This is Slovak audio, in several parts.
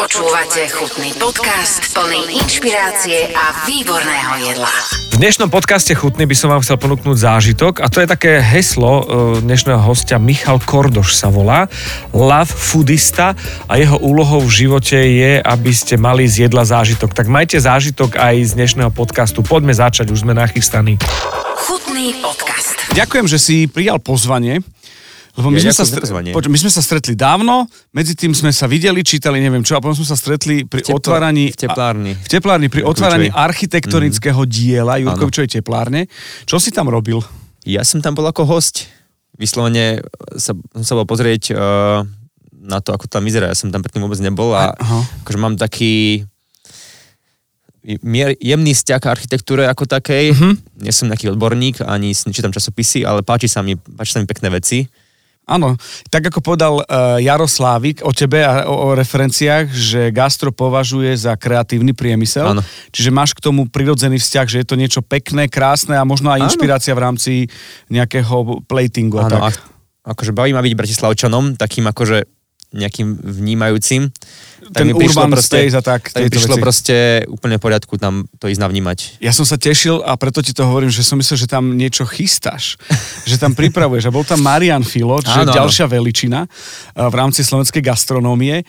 Počúvate chutný podcast plný inšpirácie a výborného jedla. V dnešnom podcaste Chutný by som vám chcel ponúknuť zážitok a to je také heslo e, dnešného hostia Michal Kordoš sa volá, love foodista a jeho úlohou v živote je, aby ste mali z jedla zážitok. Tak majte zážitok aj z dnešného podcastu. Poďme začať, už sme nachystaní. Chutný podcast. Ďakujem, že si prijal pozvanie. Lebo my, Ja sme sa pozvanie. poč- my sme sa stretli dávno, medzi tým sme sa videli, čítali neviem čo, a potom sme sa stretli pri tepl- otváraní... v teplárni. A, v teplárni, pri Jurkovičovej. otváraní architektonického Mhm. diela Jurkovičovej teplárne. Čo si tam robil? Ja som tam bol ako host. Vyslovene sa, som sa bol pozrieť uh, na to, ako tam vyzerá. Ja som tam predtým vôbec nebol a Aha. akože mám taký mier, jemný vzťah k architektúre ako takej. Mhm. Nie som nejaký odborník, ani nečítam časopisy, ale páči sa mi, páči sa mi pekné veci. Áno, tak ako povedal uh, Jaroslávik o tebe a o, o referenciách, že gastro považuje za kreatívny priemysel. Áno. Čiže máš k tomu prirodzený vzťah, že je to niečo pekné, krásne a možno aj Áno. inšpirácia v rámci nejakého platingu. a Áno, tak. a akože baví ma byť bratislavčanom, takým akože nejakým vnímajúcim. Tak Ten mi urban proste, a tak, Tak mi prišlo veci. proste úplne v poriadku tam to ísť navnímať. Ja som sa tešil a preto ti to hovorím, že som myslel, že tam niečo chystáš, že tam pripravuješ. A bol tam Marian Filo, čo je ďalšia veličina uh, v rámci slovenskej gastronómie,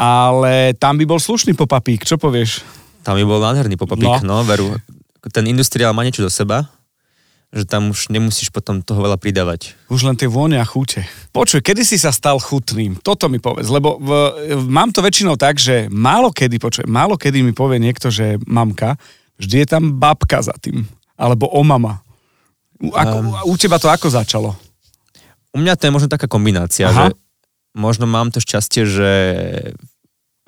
ale tam by bol slušný popapík, čo povieš? Tam by bol nádherný popapík, no. no, veru. Ten industriál má niečo do seba, že tam už nemusíš potom toho veľa pridávať. Už len tie vône a chute. Počuj, kedy si sa stal chutným? Toto mi povedz, lebo v, v, mám to väčšinou tak, že málo kedy, počuj, málo kedy mi povie niekto, že mamka, vždy je tam babka za tým. Alebo o mama. U, ako, Ehm. u teba to ako začalo? U mňa to je možno taká kombinácia, Aha. že možno mám to šťastie, že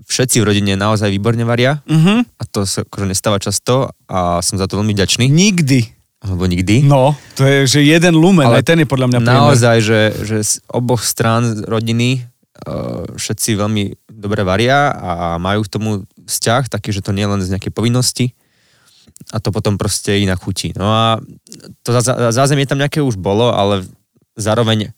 všetci v rodine naozaj výborne varia Mhm. a to sa akože nestáva často a som za to veľmi vďačný. Nikdy. Alebo nikdy. No, to je, že jeden lumen, Ale aj ten je podľa mňa priemer. Naozaj, že, že z oboch strán rodiny uh, všetci veľmi dobre varia a majú k tomu vzťah, taký, že to nie je len z nejakej povinnosti a to potom proste inak chutí. No a to zázemie tam nejaké už bolo, ale zároveň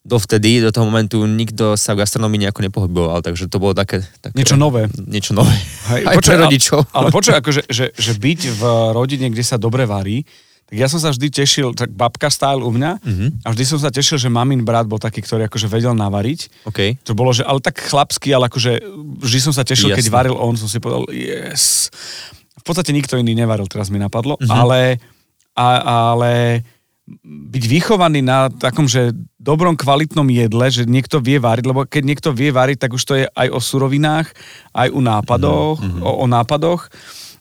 dovtedy, do toho momentu nikto sa v gastronómii nejako nepohyboval, takže to bolo také... také Niečo nové. Niečo nové. Hej, Aj počuj, pre rodičov. Ale počuj, akože, že, že byť v rodine, kde sa dobre varí, tak ja som sa vždy tešil, tak babka stál u mňa Mhm. a vždy som sa tešil, že mamin brat bol taký, ktorý akože vedel navariť. OK. To bolo, že ale tak chlapský, ale akože vždy som sa tešil, keď Jasné. varil on, som si povedal, yes. V podstate nikto iný nevaril, teraz mi napadlo, Mhm. ale, a, ale byť vychovaný na takom, že dobrom kvalitnom jedle, že niekto vie variť, lebo keď niekto vie variť, tak už to je aj o surovinách, aj o nápadoch, Mhm, o, o nápadoch.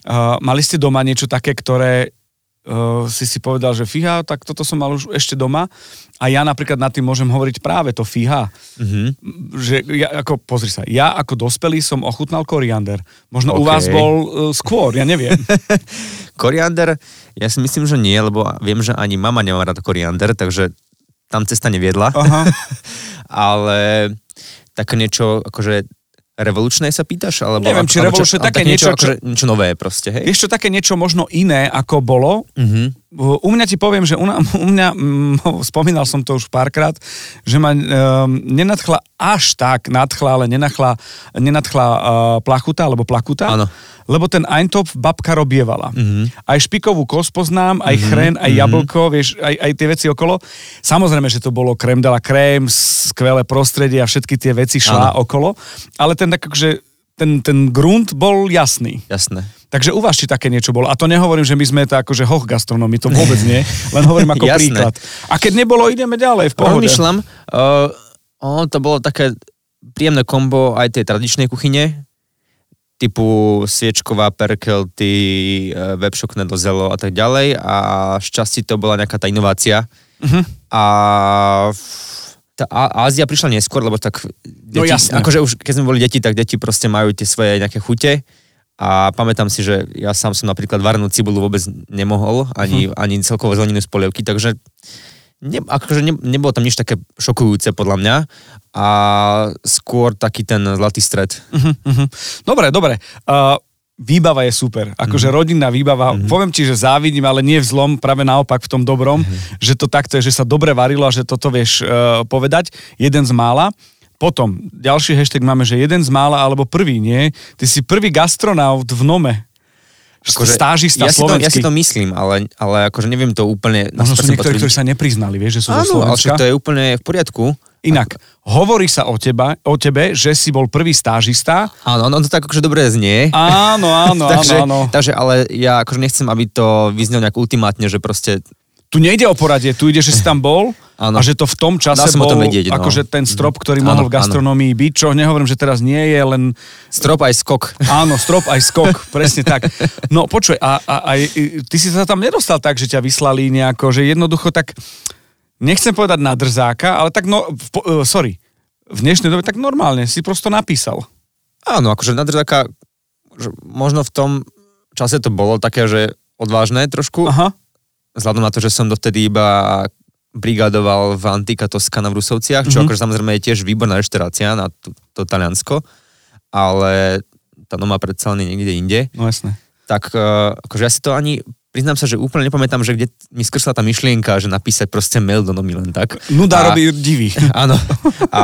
Uh, mali ste doma niečo také, ktoré uh, si si povedal, že fíha, tak toto som mal už ešte doma a ja napríklad nad tým môžem hovoriť práve to fíha. Mhm. Že ja, ako, pozri sa, ja ako dospelý som ochutnal koriander. Možno u OK. vás bol uh, skôr, ja neviem. Koriander, ja si myslím, že nie, lebo viem, že ani mama nemá rada koriander, takže tam cesta neviedla. Aha. Ale také niečo, akože revolučné sa pýtaš? Alebo, Neviem, či alebo revolučné, ale také niečo, niečo, čo- akože, niečo nové proste, hej? Vieš čo, také niečo možno iné, ako bolo. Mhm. U mňa ti poviem, že u, na, u mňa, mm, spomínal som to už párkrát, že ma um, nenadchla až tak, nadchla, ale nenadchla, nenadchla uh, plachuta, alebo plakuta. Áno. Lebo ten Eintopf babka robievala. Mhm. Aj špikovú kost poznám, aj chren, aj jablko, vieš, aj, aj tie veci okolo. Samozrejme, že to bolo krém de la krém, skvelé prostredie a všetky tie veci šla okolo, ale ten tak, že ten, ten grunt bol jasný. Jasné. Takže u vás či také niečo bolo. A to nehovorím, že my sme to akože hoch gastronomii, to vôbec nie. Len hovorím ako príklad. A keď nebolo, ideme ďalej, v pohode. Rozmýšľam, uh, ono to bolo také príjemné kombo aj tej tradičnej kuchyne, typu sviečková, perkelty, uh, webšokné do zelo a tak ďalej a šťastí to bola nejaká tá inovácia. Mhm. A tá Ázia prišla neskôr, lebo tak No deti, jasné. akože už keď sme boli deti, tak deti proste majú tie svoje nejaké chute a pamätám si, že ja sám som napríklad varnú cibulu vôbec nemohol, ani, Mhm. ani celkovo zeleninu z polievky, takže ne, akože ne, nebolo tam nič také šokujúce podľa mňa a skôr taký ten zlatý stred. Mhm. Dobre, dobre. Uh, výbava je super. Akože Mhm. rodinná výbava. Poviem ti, že závidím, ale nie v zlom, práve naopak v tom dobrom, Mhm. že to takto je, že sa dobre varilo a že toto vieš uh, povedať. Jeden z mála. Potom, ďalší hashtag máme, že jeden z mála, alebo prvý, nie? Ty si prvý gastronaut v Nome. Akože, stážista ja si, to, slovenský. ja si to myslím, ale, ale akože neviem to úplne... Možno sú 100% niektorí, ktorí sa nepriznali, vieš, že sú Áno, ale to je úplne v poriadku. Inak, hovorí sa o, teba, o tebe, že si bol prvý stážista. Áno, no to tak akože dobre znie. Áno, áno, takže, áno, áno. takže, ale ja akože nechcem, aby to vyznelo nejak ultimátne, že proste Tu nejde o poradie, tu ide, že si tam bol a Áno. že to v tom čase bol tom vedieť, no. akože ten strop, ktorý Áno, mohol v áno. gastronómii byť, čo nehovorím, že teraz nie je, len strop aj skok. áno, strop aj skok, presne tak. No počuj, a, a, a ty si sa tam nedostal tak, že ťa vyslali nejako, že jednoducho tak, nechcem povedať na drzáka, ale tak no, v, uh, sorry, v dnešnej dobe tak normálne si prosto napísal. Áno, akože na že možno v tom čase to bolo také, že odvážne trošku, Aha, vzhľadom na to, že som dovtedy iba brigadoval v Antika Toskana v Rusovciach, čo Mhm. akože samozrejme je tiež výborná reštaurácia na to, to Taliansko, ale tá Noma predsa len niekde inde. no jasné. tak uh, akože ja si to ani, priznám sa, že úplne nepamätám, že kde mi skrsla tá myšlienka, že napísať proste mail do nomy len tak. Nuda A- robí divý. Áno. A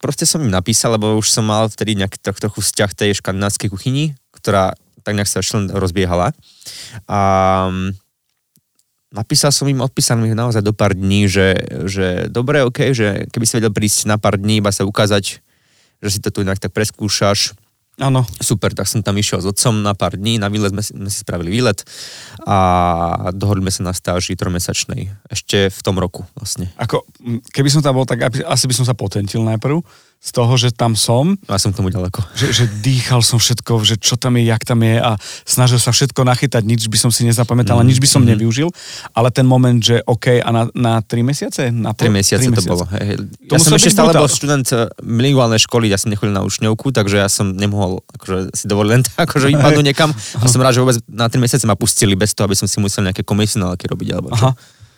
proste som im napísal, lebo už som mal vtedy nejaký troch, trochu vzťah tej škandinávskej kuchyni, ktorá tak nejak sa ešte len rozbiehala. A mm, napísal som im, odpísal mi naozaj do pár dní, že, že dobre, ok, že keby si vedel prísť na pár dní, iba sa ukázať, že si to tu nejak tak preskúšaš, Áno. Super, tak som tam išiel s otcom na pár dní, na výlet sme sme si spravili výlet a dohodli sme sa na stáži trojmesačnej, ešte v tom roku vlastne. Ako, keby som tam bol, tak asi by som sa potentil najprv z toho, že tam som, A som k tomu ďaleko. že, že dýchal som všetko, že čo tam je, jak tam je a snažil sa všetko nachytať, nič by som si nezapamätal a Mhm, nič by som nevyužil, ale ten moment, že OK, a na, na 3 mesiace? Na Tri pol- mesiace tri to bolo. Hej, Ja som ešte stále bol študent eh, bilinguálnej školy, ja som nechodil na učňovku, takže ja som nemohol akože, si dovoliť len tak, akože vypadnúť niekam a som rád, že vôbec na 3 mesiace ma pustili bez toho, aby som si musel nejaké komisionálky robiť alebo čo. Aha.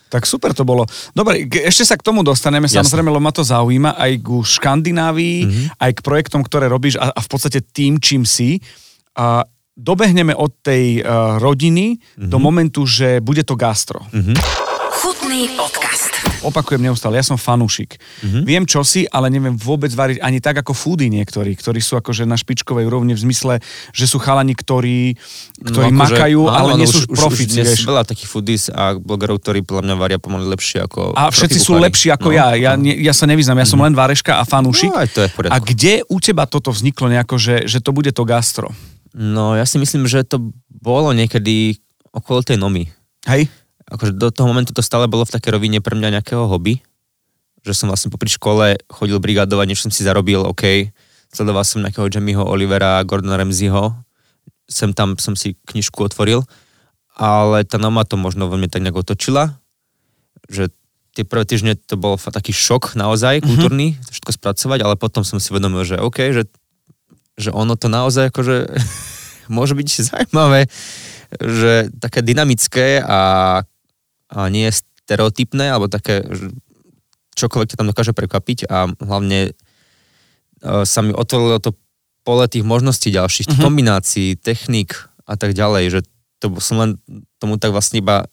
Tak super to bolo. Dobre, ešte sa k tomu dostaneme, Jasne. samozrejme, lebo ma to zaujíma aj ku Škandinávii, Mhm. aj k projektom, ktoré robíš a, a v podstate tým, čím si. A dobehneme od tej uh, rodiny do Mhm. momentu, že bude to gastro. Chutný podcast. Opakujem neustále, ja som fanúšik. Mhm. Viem čo si, ale neviem vôbec variť ani tak ako foody niektorí, ktorí sú akože na špičkovej úrovni v zmysle, že sú chalani, ktorí, ktorí No, akože, makajú, áno, ale áno, nie už- sú už- profici, už vieš. veľa takých foodies a blogerov, ktorí podľa mňa varia pomaly lepšie ako A všetci sú kuchári. lepší ako No, ja. Ja, no. ja sa nevyznám, ja som len vareška a fanúšik. No, aj to je a kde u teba toto vzniklo nejako, že, že to bude to gastro? No ja si myslím, že to bolo niekedy okolo tej nomy. Hej? Akože do toho momentu to stále bolo v takej rovine pre mňa nejakého hobby. Že som vlastne popri škole chodil brigadovať, než som si zarobil, OK. Sledoval som nejakého Jamieho Olivera, Gordona Ramseyho. Sem tam som si knižku otvoril. Ale tá noma to možno veľmi tak nejak otočila. Že tie prvé týždne to bol taký šok naozaj kultúrny, to všetko spracovať, ale potom som si vedomil, že OK, že, že ono to naozaj akože môže byť zaujímavé, že také dynamické a, a nie stereotypné, alebo také, čokoľvek ťa tam dokáže prekvapiť a hlavne e, sa mi otvorilo to pole tých možností ďalších, Mhm. kombinácií, technik a tak ďalej, že to som len tomu tak vlastne iba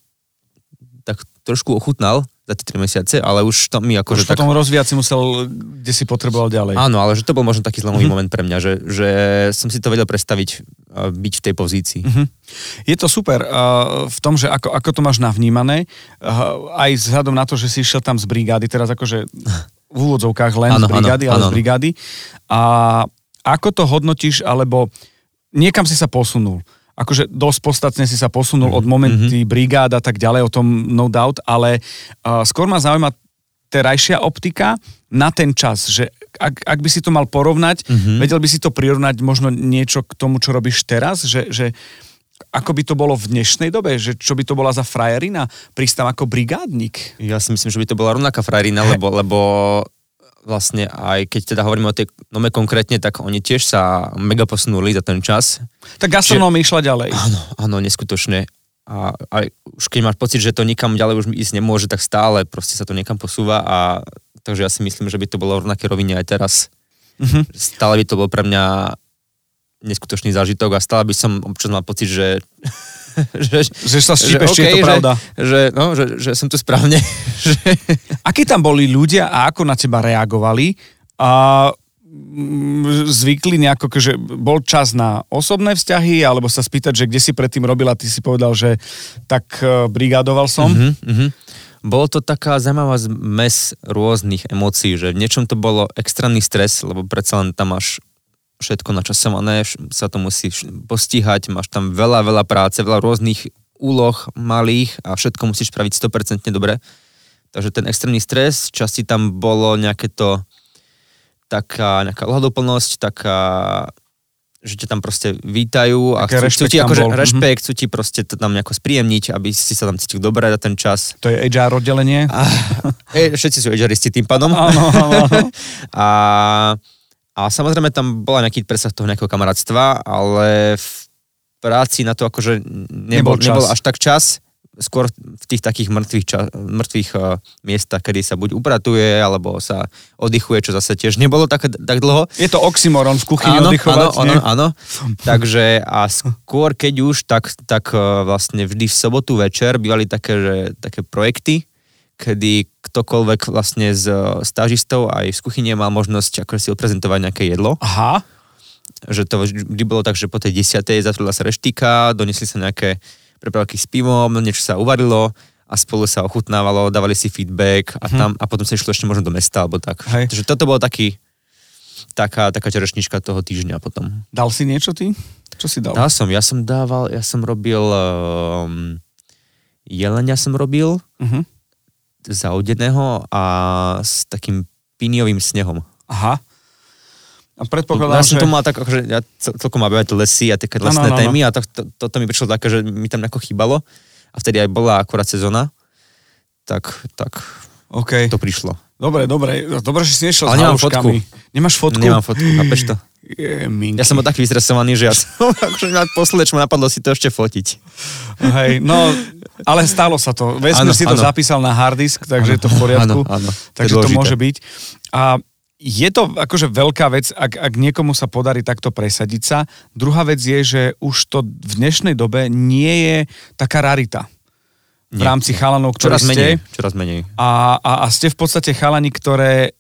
tak trošku ochutnal za tie 3 mesiace, ale už to mi Už akože tak... potom rozvíjať si musel, kde si potreboval ďalej. Áno, ale že to bol možno taký zlomový Mhm. moment pre mňa, že, že som si to vedel predstaviť byť v tej pozícii. Mhm. Je to super uh, v tom, že ako, ako to máš navnímané, uh, aj vzhľadom na to, že si išiel tam z brigády, teraz akože v úvodzovkách len Áno, z brigády, áno, ale áno. z brigády. A ako to hodnotíš, alebo niekam si sa posunul? Akože dosť podstatne si sa posunul od momenty brigád a tak ďalej, o tom no doubt, ale uh, skôr ma zaujíma terajšia optika na ten čas, že ak, ak by si to mal porovnať, Mhm. vedel by si to prirovnať možno niečo k tomu, čo robíš teraz, že, že ako by to bolo v dnešnej dobe, že čo by to bola za frajerina, prísť tam ako brigádnik. Ja si myslím, že by to bola rovnaká frajerina, lebo, lebo vlastne aj keď teda hovoríme o tej nome konkrétne, tak oni tiež sa mega posunuli za ten čas. Tak gastronómia išla ďalej. Áno, áno, neskutočne. A, a už keď máš pocit, že to nikam ďalej už ísť nemôže, tak stále proste sa to niekam posúva a takže ja si myslím, že by to bolo v rovnaké rovine aj teraz. Mhm. Stále by to bol pre mňa neskutočný zážitok a stále by som občas mal pocit, že že, Že sa štípeš, či je to pravda. Že, že, no, že, že som tu správne. že, Akí tam boli ľudia a ako na teba reagovali a mm, zvykli nejako, že bol čas na osobné vzťahy, alebo sa spýtať, že kde si predtým robil a ty si povedal, že tak e, brigádoval som. Mhm, mhm. Bolo to taká zaujímavá zmes rôznych emócií, že v niečom to bolo extrémny stres, lebo predsa len tam máš všetko načasované, sa to musí postíhať, máš tam veľa, veľa práce, veľa rôznych úloh malých a všetko musíš spraviť 100% dobre. Takže ten extrémny stres, časti tam bolo nejaké to, taká nejaká ohľadoplnosť, taká že ťa tam proste vítajú a Také chcú, chcú ti tam akože mhm. rešpekt, chcú ti proste to tam nejako spríjemniť, aby si sa tam cítil dobre za ten čas. To je HR oddelenie. A, hej, všetci sú HRisti tým pádom. Áno, áno. A, a samozrejme tam bola nejaký presah toho nejakého kamarátstva, ale v práci na to akože Nebol nebol, čas. nebol až tak čas, skôr v tých takých mŕtvych, ča, mŕtvych uh, miestach, kedy sa buď upratuje, alebo sa oddychuje, čo zase tiež nebolo tak, tak dlho. Je to oxymoron v kuchyni Áno, oddychovať, áno, áno, áno. Takže a skôr, keď už, tak, tak uh, vlastne vždy v sobotu večer bývali také, že, také projekty, kedy ktokoľvek vlastne z stážistov aj z kuchyne mal možnosť ako si odprezentovať nejaké jedlo. Aha, Že to vždy bolo tak, že po tej desiatej zatvorila sa reštika, donesli sa nejaké prepravky s pivom, niečo sa uvarilo a spolu sa ochutnávalo, dávali si feedback a, tam, a potom sa išlo ešte možno do mesta alebo tak. Mhm. Hej. Takže toto bolo taký, taká, taká čerešnička toho týždňa potom. dal si niečo ty? Čo si dal? Dal som, ja som dával, ja som robil um, jelenia som robil Uh-huh. Zaudeného a s takým píniovým snehom. Aha. A Ja predpokladám, som že... to mal tak, akože ja cel- celkom mám lesy a také lesné áno, áno. témy a to, to, toto mi prišlo také, že mi tam nejako chýbalo a vtedy aj bola akurát sezóna, tak, tak OK. to prišlo. Dobre, dobre. Dobre, že si nešiel Ale s nemám haluškami. Nemáš fotku? Nemám fotku, chápeš to? Je, minky. Ja som bol taký vystresovaný, že ja som akože na posledné, čo ma napadlo si to ešte fotiť. Hej, no, ale stalo sa to. Vesmír si to áno. zapísal na hard disk, takže je to v poriadku. To je takže to dôležité. môže byť. A je to akože veľká vec, ak, ak niekomu sa podarí takto presadiť sa. Druhá vec je, že už to v dnešnej dobe nie je taká rarita. V Nie. rámci chalanov, Čoraz ste. menej, čoraz menej. A, a, a ste v podstate chalani, ktoré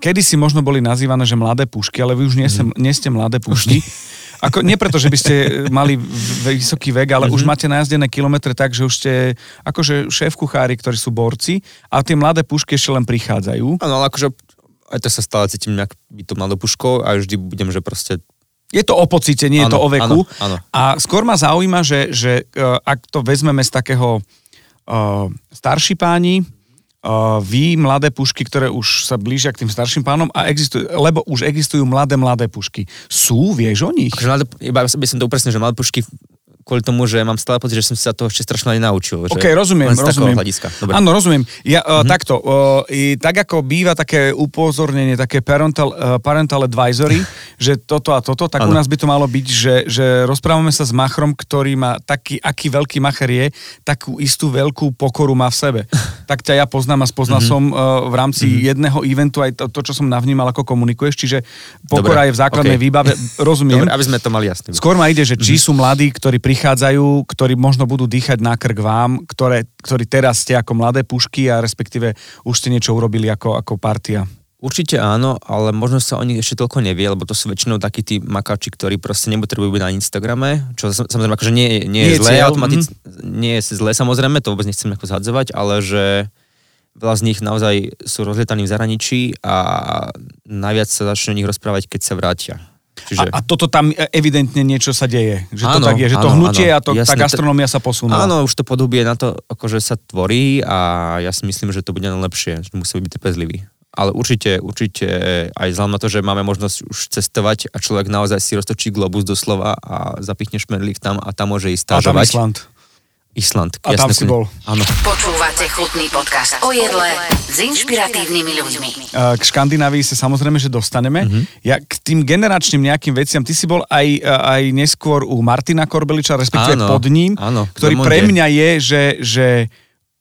kedy si možno boli nazývané, že mladé pušky, ale vy už nie, ste, nie ste mladé pušky. Ako, nie preto, že by ste mali v- vysoký vek, ale už máte najazdené kilometre tak, že už ste akože šéf kuchári, ktorí sú borci a tie mladé pušky ešte len prichádzajú. Áno, ale akože aj to sa stále cítim nejak byť to mladopuškou a vždy budem, že proste Je to o pocite, nie je to o veku. áno, áno. A skôr ma zaujíma, že, že uh, ak to vezmeme z takého uh, starší páni, vy, mladé pušky, ktoré už sa blížia k tým starším pánom, a existujú, lebo už existujú mladé, mladé pušky. Sú, vieš o nich? Akože mladé, iba by som to upresnil, že mladé pušky kvôli tomu, že mám stále pocit, že som sa toho ešte strašne nenaučil. Že OK, rozumiem, rozumiem. hľadiska. Dobre. Áno, rozumiem. Ja, uh, takto, uh, i, tak ako býva také upozornenie, také parental, uh, parental advisory, že toto a toto, tak u Áno. nás by to malo byť, že, že rozprávame sa s machrom, ktorý má taký, aký veľký macher je, takú istú veľkú pokoru má v sebe. Tak ťa ja poznám a spoznal som uh, v rámci jedného eventu aj to, to, čo som navnímal, ako komunikuješ, čiže pokora Dobre, je v základnej OK. výbave, rozumiem. Dobre, aby sme to mali jasné. Skôr ma ide, že či sú mladí, ktorí prichádzajú, ktorí možno budú dýchať na krk vám, ktoré, ktorí teraz ste ako mladé pušky a respektíve už ste niečo urobili ako, ako partia. Určite áno, ale možno sa o nich ešte toľko nevie, lebo to sú väčšinou takí tí makači, ktorí proste nepotrebujú byť na Instagrame, čo sam- samozrejme akože nie, nie, Nie je je zlé, cieľ, automatic, nie je zlé samozrejme, to vôbec nechcem nejako zhadzovať, ale že veľa z nich naozaj sú rozlietaní v zahraničí a najviac sa začnú o nich rozprávať, keď sa vrátia. Čiže... A, a toto tam evidentne niečo sa deje. Že to Áno, tak je, že to áno, hnutie áno. a to, tá Jasné, to- gastronomia sa posunula. Áno, už to podobie na to, akože sa tvorí a ja si myslím, že to bude len lepšie, že musíme byť trpezliví. Ale určite, určite aj vzhľadom na to, že máme možnosť už cestovať a človek naozaj si roztočí globus doslova a zapichne šmedlík tam a tam môže ísť A tam stážovať. Island. Island. A tam si kľudne. bol. Áno. Počúvate chutný podcast o jedle s inšpiratívnymi ľuďmi. K Škandinávii sa samozrejme, že dostaneme. Mhm. Ja k tým generačným nejakým veciam, ty si bol aj, aj neskôr u Martina Korbeliča, respektíve Áno, pod ním, áno, ktorý pre mňa je, že, že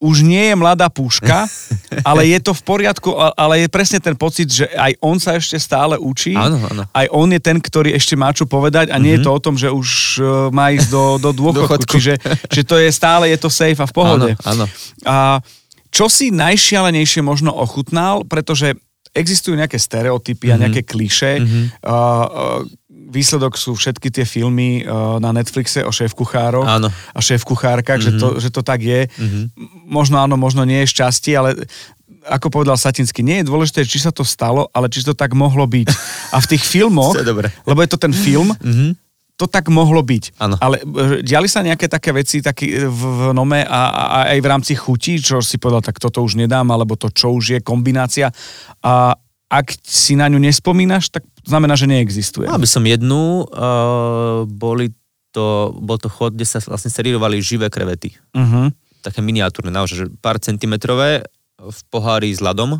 už nie je mladá púška, ale je to v poriadku, ale je presne ten pocit, že aj on sa ešte stále učí. Áno, áno. Aj on je ten, ktorý ešte má čo povedať a nie je to o tom, že už uh, má ísť do, do dôchodku. Dôchodku. Čiže že to je stále, je to safe a v pohode. Áno, áno. A čo si najšialenejšie možno ochutnal, pretože existujú nejaké stereotypy a nejaké kliše. Uh, uh, výsledok sú všetky tie filmy uh, na Netflixe o šéf-kuchároch Áno. a šéf-kuchárkach, že, to, že to tak je. M- Možno áno, možno nie je šťastie, ale ako povedal Satinsky, nie je dôležité, či sa to stalo, ale či to tak mohlo byť. A v tých filmoch, lebo je to ten film, to tak mohlo byť. Áno. Ale e, diali sa nejaké také veci taký e, v, v nome a, a aj v rámci chutí, čo si povedal, tak toto už nedám, alebo to čo už je kombinácia. A ak si na ňu nespomínaš, tak znamená, že neexistuje. Mal by som jednu, uh, boli to, bol to chod, kde sa vlastne servírovali živé krevety. Uh-huh. Také miniatúrne, naozaj, že pár centimetrové v pohári s ľadom.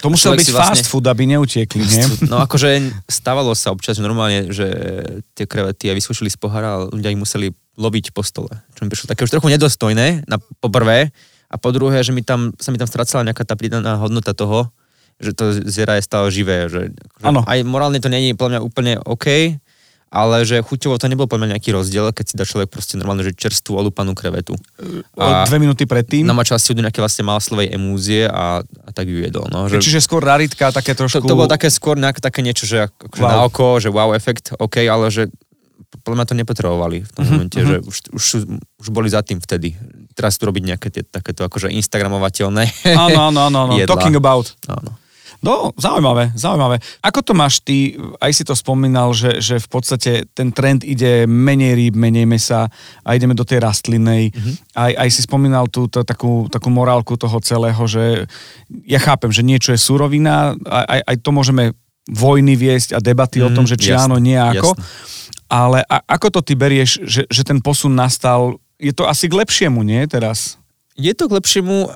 To musel byť si fast vlastne- food, aby neutiekli, nie? No akože stávalo sa občas že normálne, že tie krevety aj vysušili z pohára a ľudia ich museli loviť po stole. Čo mi prišlo také už trochu nedostojné, na, po prvé. A po druhé, že mi tam, sa mi tam stracala nejaká tá pridaná hodnota toho, že to zviera je stále živé. Že, že Áno. aj morálne to je podľa mňa úplne OK, ale že chuťovo to nebol podľa mňa nejaký rozdiel, keď si dá človek proste normálne, že čerstvú olúpanú krevetu. O dve minúty predtým. ju do nejaké vlastne maslovej emúzie a, a tak ju jedol. No, že... Čiže skôr raritka, také To, trošku... to bolo také skôr nejak, také niečo, že akože Wow. na oko, že wow efekt, OK, ale že podľa mňa to nepotrebovali v tom Mhm, uh-huh, momente, uh-huh. že už, už, už boli za tým vtedy. Teraz tu robiť nejaké tie, takéto akože instagramovateľné Áno, áno, áno. Talking about. Áno. No, zaujímavé, zaujímavé. Ako to máš ty, aj si to spomínal, že, že v podstate ten trend ide menej rýb, menej mesa a ideme do tej rastlinnej. Mm-hmm. Aj, aj si spomínal tú to, takú, takú morálku toho celého, že ja chápem, že niečo je surovina, aj, aj, to môžeme vojny viesť a debaty mm, o tom, že či jasné, áno, nie ako. Ale a, ako to ty berieš, že, že ten posun nastal? Je to asi k lepšiemu, nie teraz? Je to k lepšiemu,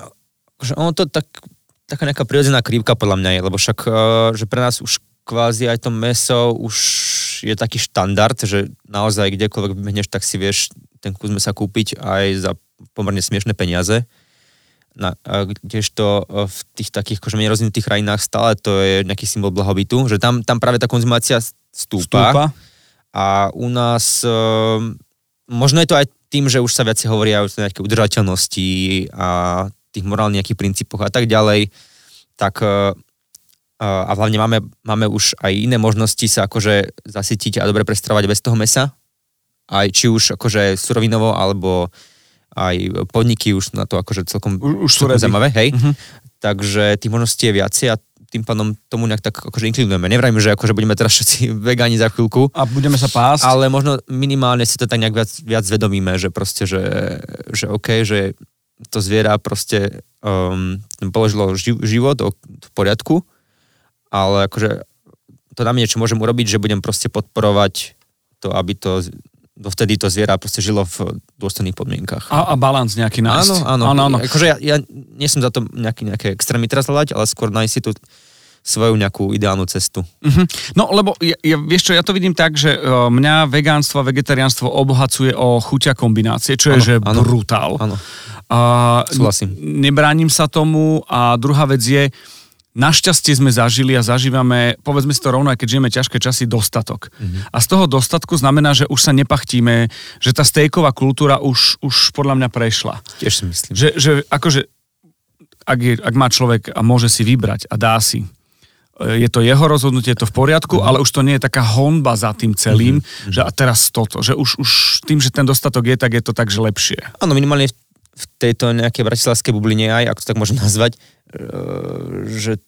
že ono to tak, taká nejaká prirodzená krivka podľa mňa je, lebo však, eh, že pre nás už kvázi aj to meso už je taký štandard, že naozaj kdekoľvek vybehneš, tak si vieš ten kus mesa kúpiť aj za pomerne smiešné peniaze. Na, kdežto eh, v tých takých akože menej rozvinutých krajinách stále to je nejaký symbol blahobytu, že tam, tam práve tá konzumácia stúpa. Stúpa? A u nás, um, možno je to aj tým, že už sa viacej hovoria o nejakej udržateľnosti a tých morálnych nejakých princípoch a tak ďalej, tak uh, uh, a hlavne máme, máme už aj iné možnosti sa akože zasytiť a dobre prestravať bez toho mesa. Aj či už akože surovinovo, alebo aj podniky už na to akože celkom, Už- celkom zaujímavé, hej. Mhm. Takže tých možností je viacej a tým pádom tomu nejak tak akože inklinujeme. Nevrajme, že akože budeme teraz všetci vegáni za chvíľku, A budeme sa pásť? ale možno minimálne si to tak nejak viac, viac zvedomíme, že proste, že, že OK, že to zviera proste um, položilo ži- život o, v poriadku, ale akože to na niečo môžem urobiť, že budem proste podporovať to, aby to dovtedy to zviera proste žilo v dôstojných podmienkach. A, a balans nejaký nájsť. Áno, áno. áno, áno. Akože ja, ja nie som za to nejaký, nejaké extrémy teraz hľadať, ale skôr nájsť si tú svoju nejakú ideálnu cestu. Mhm. No lebo ja, ja, vieš čo, ja to vidím tak, že uh, mňa vegánstvo a vegetariánstvo obohacuje o chuťa kombinácie, čo je Áno, že áno. brutál. Áno. A Súhlasím. nebránim sa tomu a druhá vec je, našťastie sme zažili a zažívame, povedzme si to rovno, aj keď žijeme ťažké časy, dostatok. Mhm. A z toho dostatku znamená, že už sa nepachtíme, že tá stejková kultúra už, už podľa mňa prešla. Tiež si myslím. Že, že akože, ak, je, ak má človek a môže si vybrať a dá si, je to jeho rozhodnutie, je to v poriadku, Mhm. ale už to nie je taká honba za tým celým, že a teraz toto, že už, už tým, že ten dostatok je, tak je to tak, že lepšie. Áno, minimálne v, tejto nejakej bratislavskej bubline aj, ak to tak môžem nazvať, e, že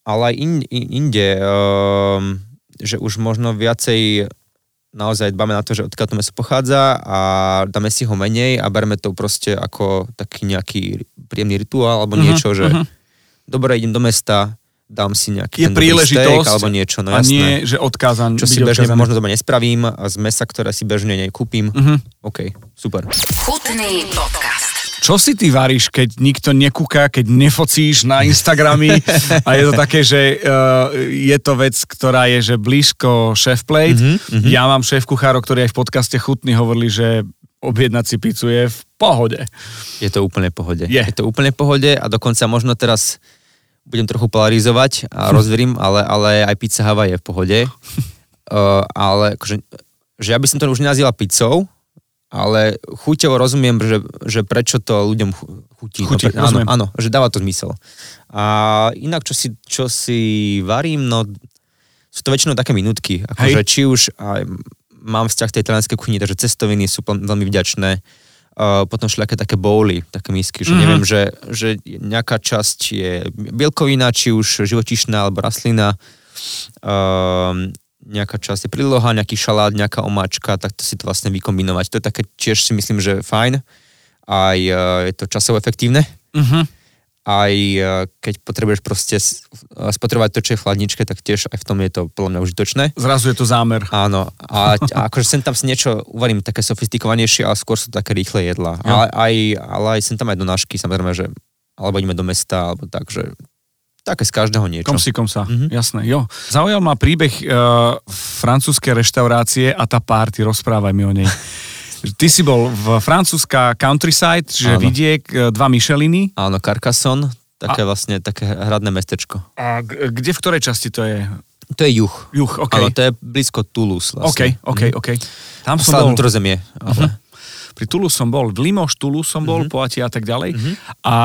ale aj in, in, inde, um, že už možno viacej naozaj dbáme na to, že odkiaľ to meso pochádza a dáme si ho menej a bereme to proste ako taký nejaký príjemný rituál alebo Mhm, niečo, že mhm. dobre, idem do mesta, dám si nejaký Je príležitosť steak alebo niečo, no a jasné. nie, že odkázan, čo si bežne odkázaný. možno doma nespravím a z mesa, ktoré si bežne nekúpim. Mhm. OK, super. Chutný podcast. Čo si ty varíš, keď nikto nekúka, keď nefocíš na Instagramy a je to také, že uh, je to vec, ktorá je že blízko chef plate. Mm-hmm. Ja mám šéf kuchárov, ktorí aj v podcaste Chutný hovorili, že objednať si pizzu je v pohode. Je to úplne pohode. Je. je to úplne pohode a dokonca možno teraz budem trochu polarizovať a rozverím, ale, ale aj pizza Hawaii je v pohode. Uh, ale akože, že ja by som to už nenazýval pizzou, ale chuťovo rozumiem, že, že prečo to ľuďom chu- chutí. Chutí, no, pre- áno, áno, že dáva to zmysel. A inak, čo si, čo si varím, no sú to väčšinou také minútky. Akože či už aj mám vzťah k tej talianskej kuchyni, takže cestoviny sú veľmi vďačné. Uh, potom všelijaké také bowly, také misky, že Mhm. neviem, že, že nejaká časť je bielkovina, či už živočíšna alebo rastlina, uh, nejaká časť je príloha, nejaký šalát, nejaká omáčka, tak to si to vlastne vykombinovať. To je také tiež si myslím, že fajn. Aj uh, je to časovo efektívne. Mhm. Aj uh, keď potrebuješ proste uh, spotrebovať to, čo je v chladničke, tak tiež aj v tom je to podľa mňa užitočné. Zrazu je to zámer. Áno, a, a akože sem tam si niečo uvarím také sofistikovanejšie, ale skôr sú také rýchle jedlá. Jo. Ale aj, ale aj sem tam aj do nášky, samozrejme, že alebo ideme do mesta, alebo tak, že také z každého niečo. Kom si, kom sa, Mhm. jasné, jo. Zaujal ma príbeh uh, francúzskej reštaurácie a tá party, rozprávaj mi o nej. Ty si bol v francúzska countryside, Áno. vidiek, e, dva Micheliny. Áno, Carcassonne, také vlastne také hradné mestečko. A kde, v ktorej časti to je? To je juh. Juh, OK. Áno, to je blízko Toulouse OK, vlastne. OK, OK. Tam som Stále bol, vnútrozemie, ale... pri Toulouse som bol, v Limoges, Toulouse som bol, Mhm. Poitiers a tak ďalej. A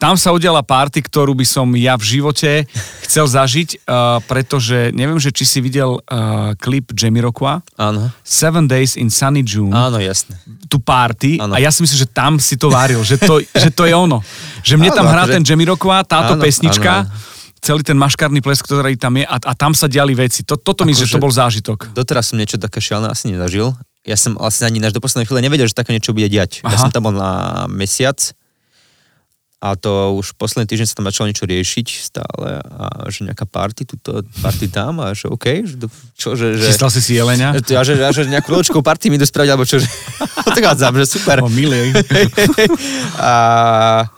tam sa udiala party, ktorú by som ja v živote chcel zažiť, uh, pretože neviem, že či si videl uh, klip Jamiroquai, Áno, Seven Days in Sunny June, áno, jasné. tú party Áno. a ja si myslím, že tam si to varil, že to, že to je ono. Že mne tam Áno, hrá akože- ten Jamiroquai, táto Áno, pesnička, áno, celý ten maškarný ples, ktorý tam je a, a tam sa diali veci. To, toto mi, že Akože- to bol zážitok. Doteraz som niečo také šialené asi nezažil. Ja som vlastne ani až do poslednej chvíle nevedel, že také niečo bude diať. Ja Aha. som tam bol na mesiac a to už posledný týždeň sa tam začalo niečo riešiť stále a že nejaká party, tuto party tam a že OK, že, čo, že, že, Chystal si si jelenia? že, a že, a že nejakú loďkovú party mi idú spraviť, alebo čo, že odchádzam, že super. O, milej. a,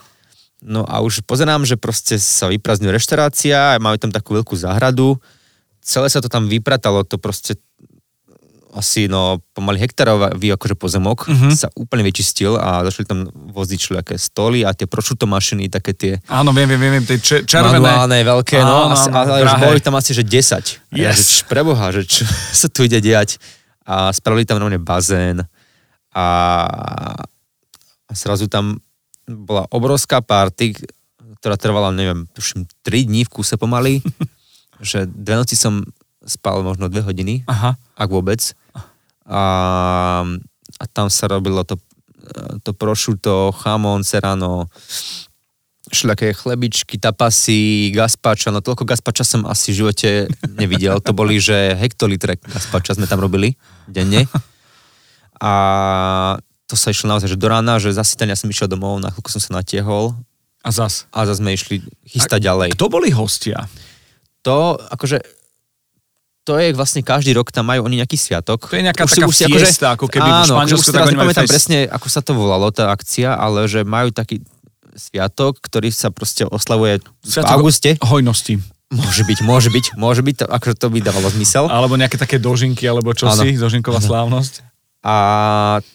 no a už pozerám, že proste sa vyprázdňuje reštaurácia, majú tam takú veľkú záhradu, celé sa to tam vypratalo, to proste asi no pomaly hektarový akože pozemok Mhm. mm-hmm. sa úplne vyčistil a začali tam voziť všelijaké stoly a tie prošuto mašiny, také tie Áno, viem, viem, viem, tie če- červené. manuálne, veľké, no, Áno, asi, áno, ale už boli tam asi, že 10. A Ja, Yes. že č, preboha, že čo sa tu ide diať. A spravili tam normálne bazén a, a zrazu tam bola obrovská party, ktorá trvala, neviem, tuším, 3 dní v kúse pomaly, že dve noci som spal možno 2 hodiny, Aha. ak vôbec. A, a tam sa robilo to, to prosciutto, chamon, serrano, všelijaké chlebičky, tapasy, gazpača, no toľko gazpača som asi v živote nevidel. To boli, že hektolitre gazpača sme tam robili denne. A to sa išlo naozaj, že do rána, že ja som išiel domov, na chvíľku som sa natiehol A zas. a zase sme išli chystať ďalej. Kto boli hostia? To, akože, to je vlastne každý rok, tam majú oni nejaký sviatok. To je nejaká Už si- taká už fiesta, ako keby v áno, Španielsku, už tak nepamätám fest. presne, ako sa to volalo, tá akcia, ale že majú taký sviatok, ktorý sa proste oslavuje v Sviatok auguste. Hojnosti. Môže byť, môže byť, môže byť, to, akože to by dávalo zmysel. Alebo nejaké také dožinky, alebo čo si, dožinková slávnosť. A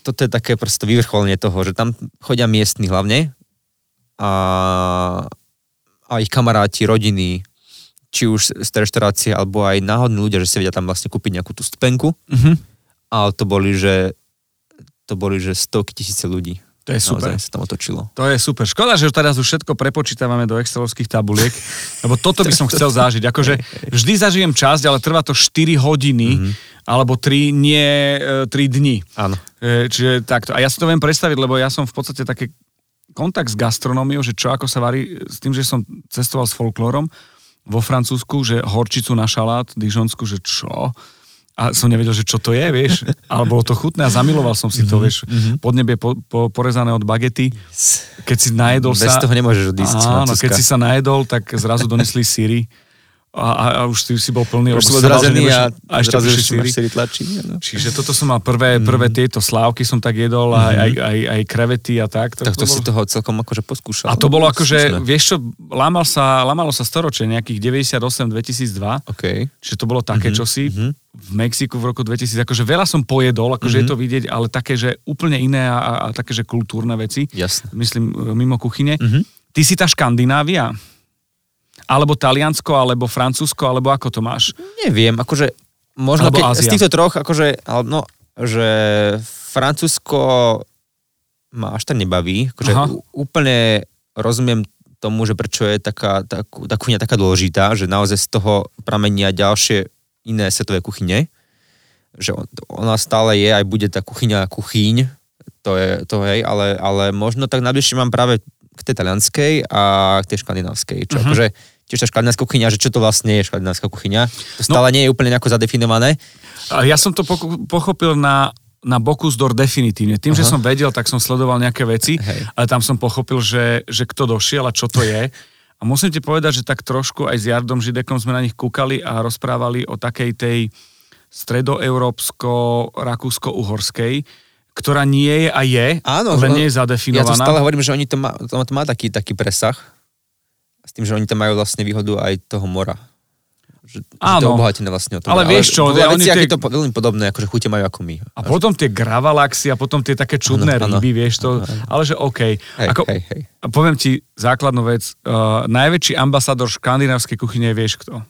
toto je také proste vyvrcholenie toho, že tam chodia miestni hlavne a, a ich kamaráti, rodiny, či už z reštaurácie, alebo aj náhodní ľudia, že si vedia tam vlastne kúpiť nejakú tú stupenku. Mhm. A to boli, že to boli, že stovky tisíce ľudí. To je super. Naozaj sa tam otočilo. To je super. Škoda, že teraz už všetko prepočítavame do excelovských tabuliek, lebo toto by som chcel zažiť. Akože vždy zažijem časť, ale trvá to 4 hodiny, Mhm. alebo 3, nie 3 dní. Áno. E, Čiže takto. A ja si to viem predstaviť, lebo ja som v podstate také kontakt s gastronómiou, že čo ako sa varí, s tým, že som cestoval s folklórom vo Francúzsku, že horčicu na šalát, dižonsku, že čo? A som nevedel, že čo to je, vieš. Ale bolo to chutné a zamiloval som si Mhm, to, vieš. Podnebie po, po, porezané od bagety. Keď si najedol Bez sa... toho nemôžeš odísť. Áno, keď si sa najedol, tak zrazu donesli síry. A, a, a už si, si bol plný. lebo Už si si bol a, a ešte ešte síry. síry tlačí. No. Čiže toto som mal prvé, prvé tieto slávky som tak jedol, aj, aj, aj, aj krevety a tak. Tak to bolo- si toho celkom akože poskúšal. A to bolo akože, Slušné. vieš čo, lámal sa, lámalo sa storočie, nejakých 98-2002, OK. čiže to bolo také Mhm, čosi. mhm. V Mexiku v roku 2000, akože veľa som pojedol, akože je Mhm. to vidieť, ale také, že úplne iné a, a, také, že kultúrne veci. Jasné. Myslím, e, mimo kuchyne. Mhm. Ty si tá Škandinávia? Alebo Taliansko, alebo Francúzsko, alebo ako to máš? Neviem, akože možno Alebo keď, z týchto troch, akože, no, že Francúzsko ma až tak nebaví. Akože Aha. úplne rozumiem tomu, že prečo je taká, tá, tá kuchyňa taká dôležitá, že naozaj z toho pramenia ďalšie iné svetové kuchyne. Že on- ona stále je, aj bude tá kuchyňa kuchyň, to je, to hej, ale, ale možno tak najbližšie mám práve k tej talianskej a k tej škandinávskej. Čo Mhm. akože tiež tá škandinávska kuchyňa, že čo to vlastne je škandinávska kuchyňa. To No. stále nie je úplne nejako zadefinované. Ja som to pochopil na, na Bokusdor definitívne. Tým, že Aha. som vedel, tak som sledoval nejaké veci, Hej. ale tam som pochopil, že, že kto došiel a čo to je. A musím ti povedať, že tak trošku aj s Jardom Židekom sme na nich kúkali a rozprávali o takej tej stredoeurópsko-rakúsko-uhorskej, ktorá nie je a je, Áno, ale že- nie je Ja to zadefinovaná. stále hovorím, že oni to má, to má taký, taký presah. S tým, že oni tam majú vlastne výhodu aj toho mora. Že, že to je Áno. obohatené vlastne o tom. Ale vieš čo, vo oni tie- je to veľmi podobné, akože chute majú ako my. A potom tie gravalaxy a potom tie také čudné Áno, áno. ryby, vieš to, ale že OK. Hej, Ako, hej, hej. Poviem ti základnú vec. Uh, najväčší ambasador škandinávskej kuchyne, vieš kto?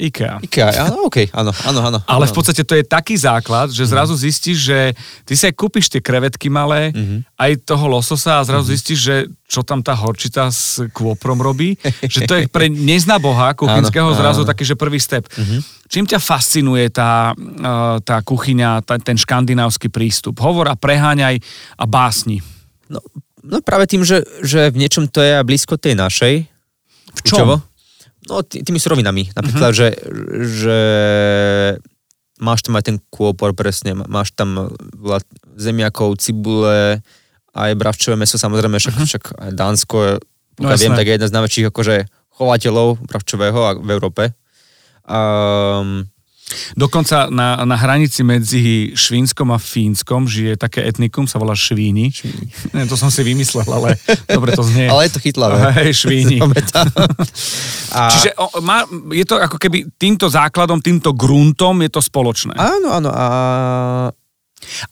IKEA. IKEA, áno, OK, áno, áno, áno. Ale v podstate to je taký základ, že zrazu zistíš, že ty si aj kúpiš tie krevetky malé, aj toho lososa a zrazu zistíš, že čo tam tá horčita s kôprom robí, že to je pre neznaboha kuchynského Áno, zrazu áno. taký, že prvý step. Čím ťa fascinuje tá, uh, tá kuchyňa, tá, ten škandinávsky prístup? Hovor a preháňaj a básni. No, no práve tým, že, že v niečom to je blízko tej našej. V čom? Chuťovo. No, tý, tými surovinami. Napríklad, že, že máš tam aj ten kôpor presne, máš tam veľa zemiakov, cibule, aj bravčové meso, samozrejme, však, však aj Dánsko, je, pokiaľ jasné. viem, tak je jeden z najväčších akože chovateľov bravčového v Európe. Um, Dokonca na, na hranici medzi Švínskom a Fínskom žije také etnikum, sa volá Švíni. Ne, to som si vymyslel, ale dobre to znie. ale je to chytlavé. Hej, Švíni. A, Čiže o, má, je to ako keby týmto základom, týmto gruntom je to spoločné. Áno, áno. A,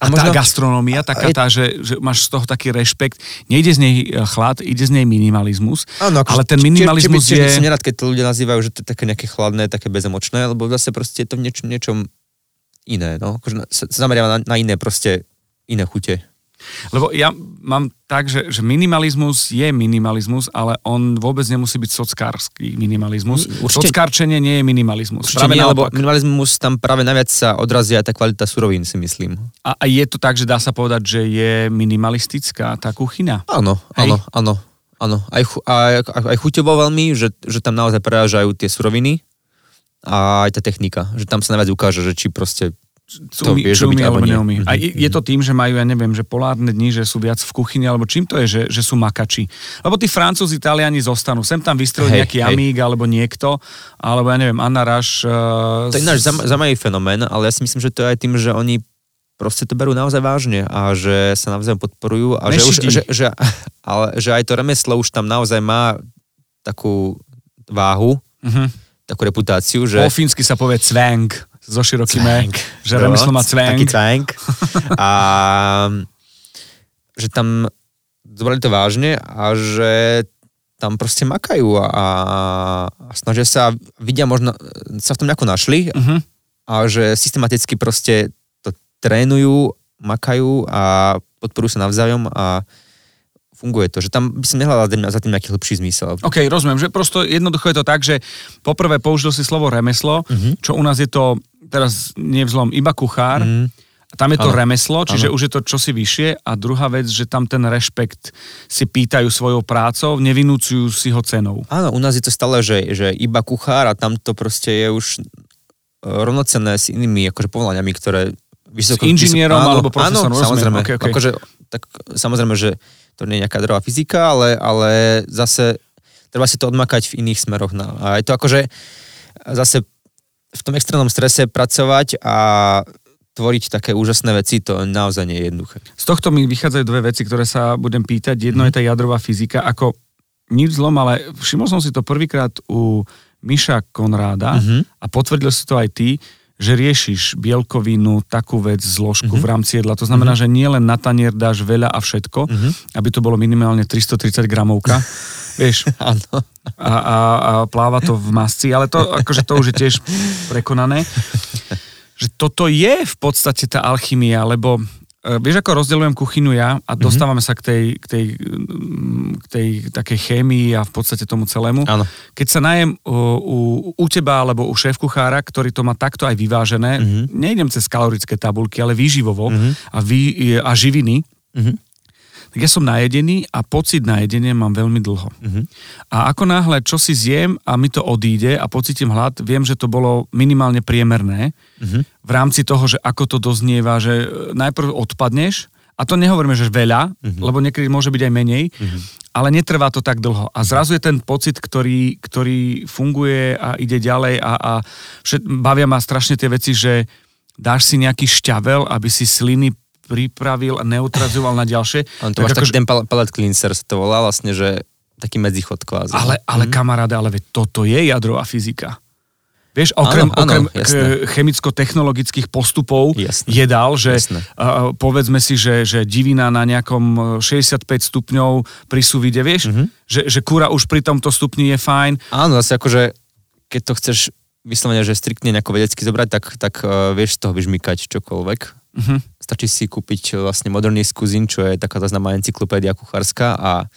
a tá gastronomia, taká tá, že, že máš z toho taký rešpekt, nejde z nej e, chlad, ide z nej minimalizmus, Áno, akože ale ten minimalizmus tiež, tiež, je... Som nerad, keď to ľudia nazývajú, že to je také nejaké chladné, také bezemočné, lebo zase proste je to v niečom, niečom iné, no. Akože sa, sa zameriava na, na iné proste, iné chute. Lebo ja mám tak, že, že minimalizmus je minimalizmus, ale on vôbec nemusí byť sockársky minimalizmus. Mm, určite- Sockárčenie nie je minimalizmus. Určite Práve nie, lebo minimalizmus tam práve najviac sa odrazí aj tá kvalita surovín, si myslím. A, a je to tak, že dá sa povedať, že je minimalistická tá kuchyňa. Áno, Hej. áno, áno. Áno, aj, chu, aj, aj chuťovo veľmi, že, že tam naozaj prerážajú tie suroviny a aj tá technika, že tam sa najviac ukáže, že či proste to Umí- vieš robiť alebo neumí. A Mhm, je, je to tým, že majú, ja neviem, že polárne dni, že sú viac v kuchyni, alebo čím to je, že, že sú makači. Lebo tí Francúzi, Taliani zostanú. Sem tam vystrelí Hej, nejaký hej. amík, alebo niekto, alebo ja neviem, Anna Raš. Uh, To je ináč zam- zaujímavý fenomén, ale ja si myslím, že to je aj tým, že oni proste to berú naozaj vážne a že sa navzájom podporujú a že, už, že, že, ale, že aj to remeslo už tam naozaj má takú váhu, uh-huh. takú reputáciu, že... Po fínsky sa povie cvang, so širokým E, že No, remeslo má cvang. Taký cvang. A že tam zobrali to vážne a že tam proste makajú a, a snažia sa, vidia možno, sa v tom nejako našli Uh-huh. a že systematicky proste to trénujú, makajú a podporujú sa navzájom a funguje to, že tam by som nehľadal za tým- nejaký hlbší zmysel. OK, rozumiem, že prosto jednoducho je to tak, že poprvé použil si slovo remeslo, Mhm. čo u nás je to teraz nie vzlom iba kuchár, a tam je to Áno. remeslo, čiže Áno. už je to čosi vyššie a druhá vec, že tam ten rešpekt si pýtajú svojou prácou, nevinúcujú si ho cenou. Áno, u nás je to stále, že, že iba kuchár a tam to proste je už e, rovnocenné s inými akože povolaniami, ktoré vysoko... S inžinierom vysoko- alebo profesorom, Áno, samozrejme. Ok, ok. Akože, tak, samozrejme, že to nie je nejaká druhá fyzika, ale, ale zase treba si to odmakať v iných smeroch. No. A je to akože zase v tom extrémnom strese pracovať a tvoriť také úžasné veci, to naozaj nie je jednoduché. Z tohto mi vychádzajú dve veci, ktoré sa budem pýtať. Jedno je tá jadrová fyzika, ako nič zlom, ale všimol som si to prvýkrát u Miša Konráda Mhm. a potvrdil si to aj ty, že riešiš bielkovinu, takú vec, zložku v rámci jedla. To znamená, že nie len na tanier dáš veľa a všetko, aby to bolo minimálne 330 gramovka, vieš, Áno. a, a, a pláva to v masci, ale to, akože to už je tiež prekonané. Že toto je v podstate tá alchymia, lebo E, vieš, ako rozdeľujem kuchyňu ja a dostávame sa k tej, k tej, k tej takej chémii a v podstate tomu celému. Áno. Keď sa najem u, u, u teba alebo u šéf kuchára, ktorý to má takto aj vyvážené, Mhm. nejdem cez kalorické tabulky, ale výživovo Mhm. a, vy, a živiny, Mhm. Tak ja som najedený a pocit na jedenie mám veľmi dlho. Mhm. A ako náhle čo si zjem a mi to odíde a pocitím hlad, viem, že to bolo minimálne priemerné Mhm. v rámci toho, že ako to doznieva, že e, najprv odpadneš, a to nehovoríme, že veľa, Mhm. lebo niekedy môže byť aj menej, ale netrvá to tak dlho. A zrazu je ten pocit, ktorý, ktorý funguje a ide ďalej a, a všet, bavia ma strašne tie veci, že dáš si nejaký šťavel, aby si sliny pripravil a neutrazoval na ďalšie. Áno, to máš Tak taký ten pal- palette cleanser, sa to volá vlastne, že taký medzichod kvázi. Ale, ale Mhm. kamaráde, ale veď toto je jadrová fyzika. Vieš, okrem, Áno, áno, okrem k- chemicko-technologických postupov Jasné. jedál, že Jasné. uh, povedzme si, že, že divina na nejakom e, 65 stupňov pri suvide, vieš, Mhm. že, že kúra už pri tomto stupni je fajn. Áno, zase akože, keď to chceš vyslovene, že striktne nejako vedecky zobrať, tak, tak uh, vieš z toho vyžmykať čokoľvek. Mhm. Stačí si kúpiť uh, vlastne Modernist Cuisine, čo je taká známa encyklopédia kuchárska a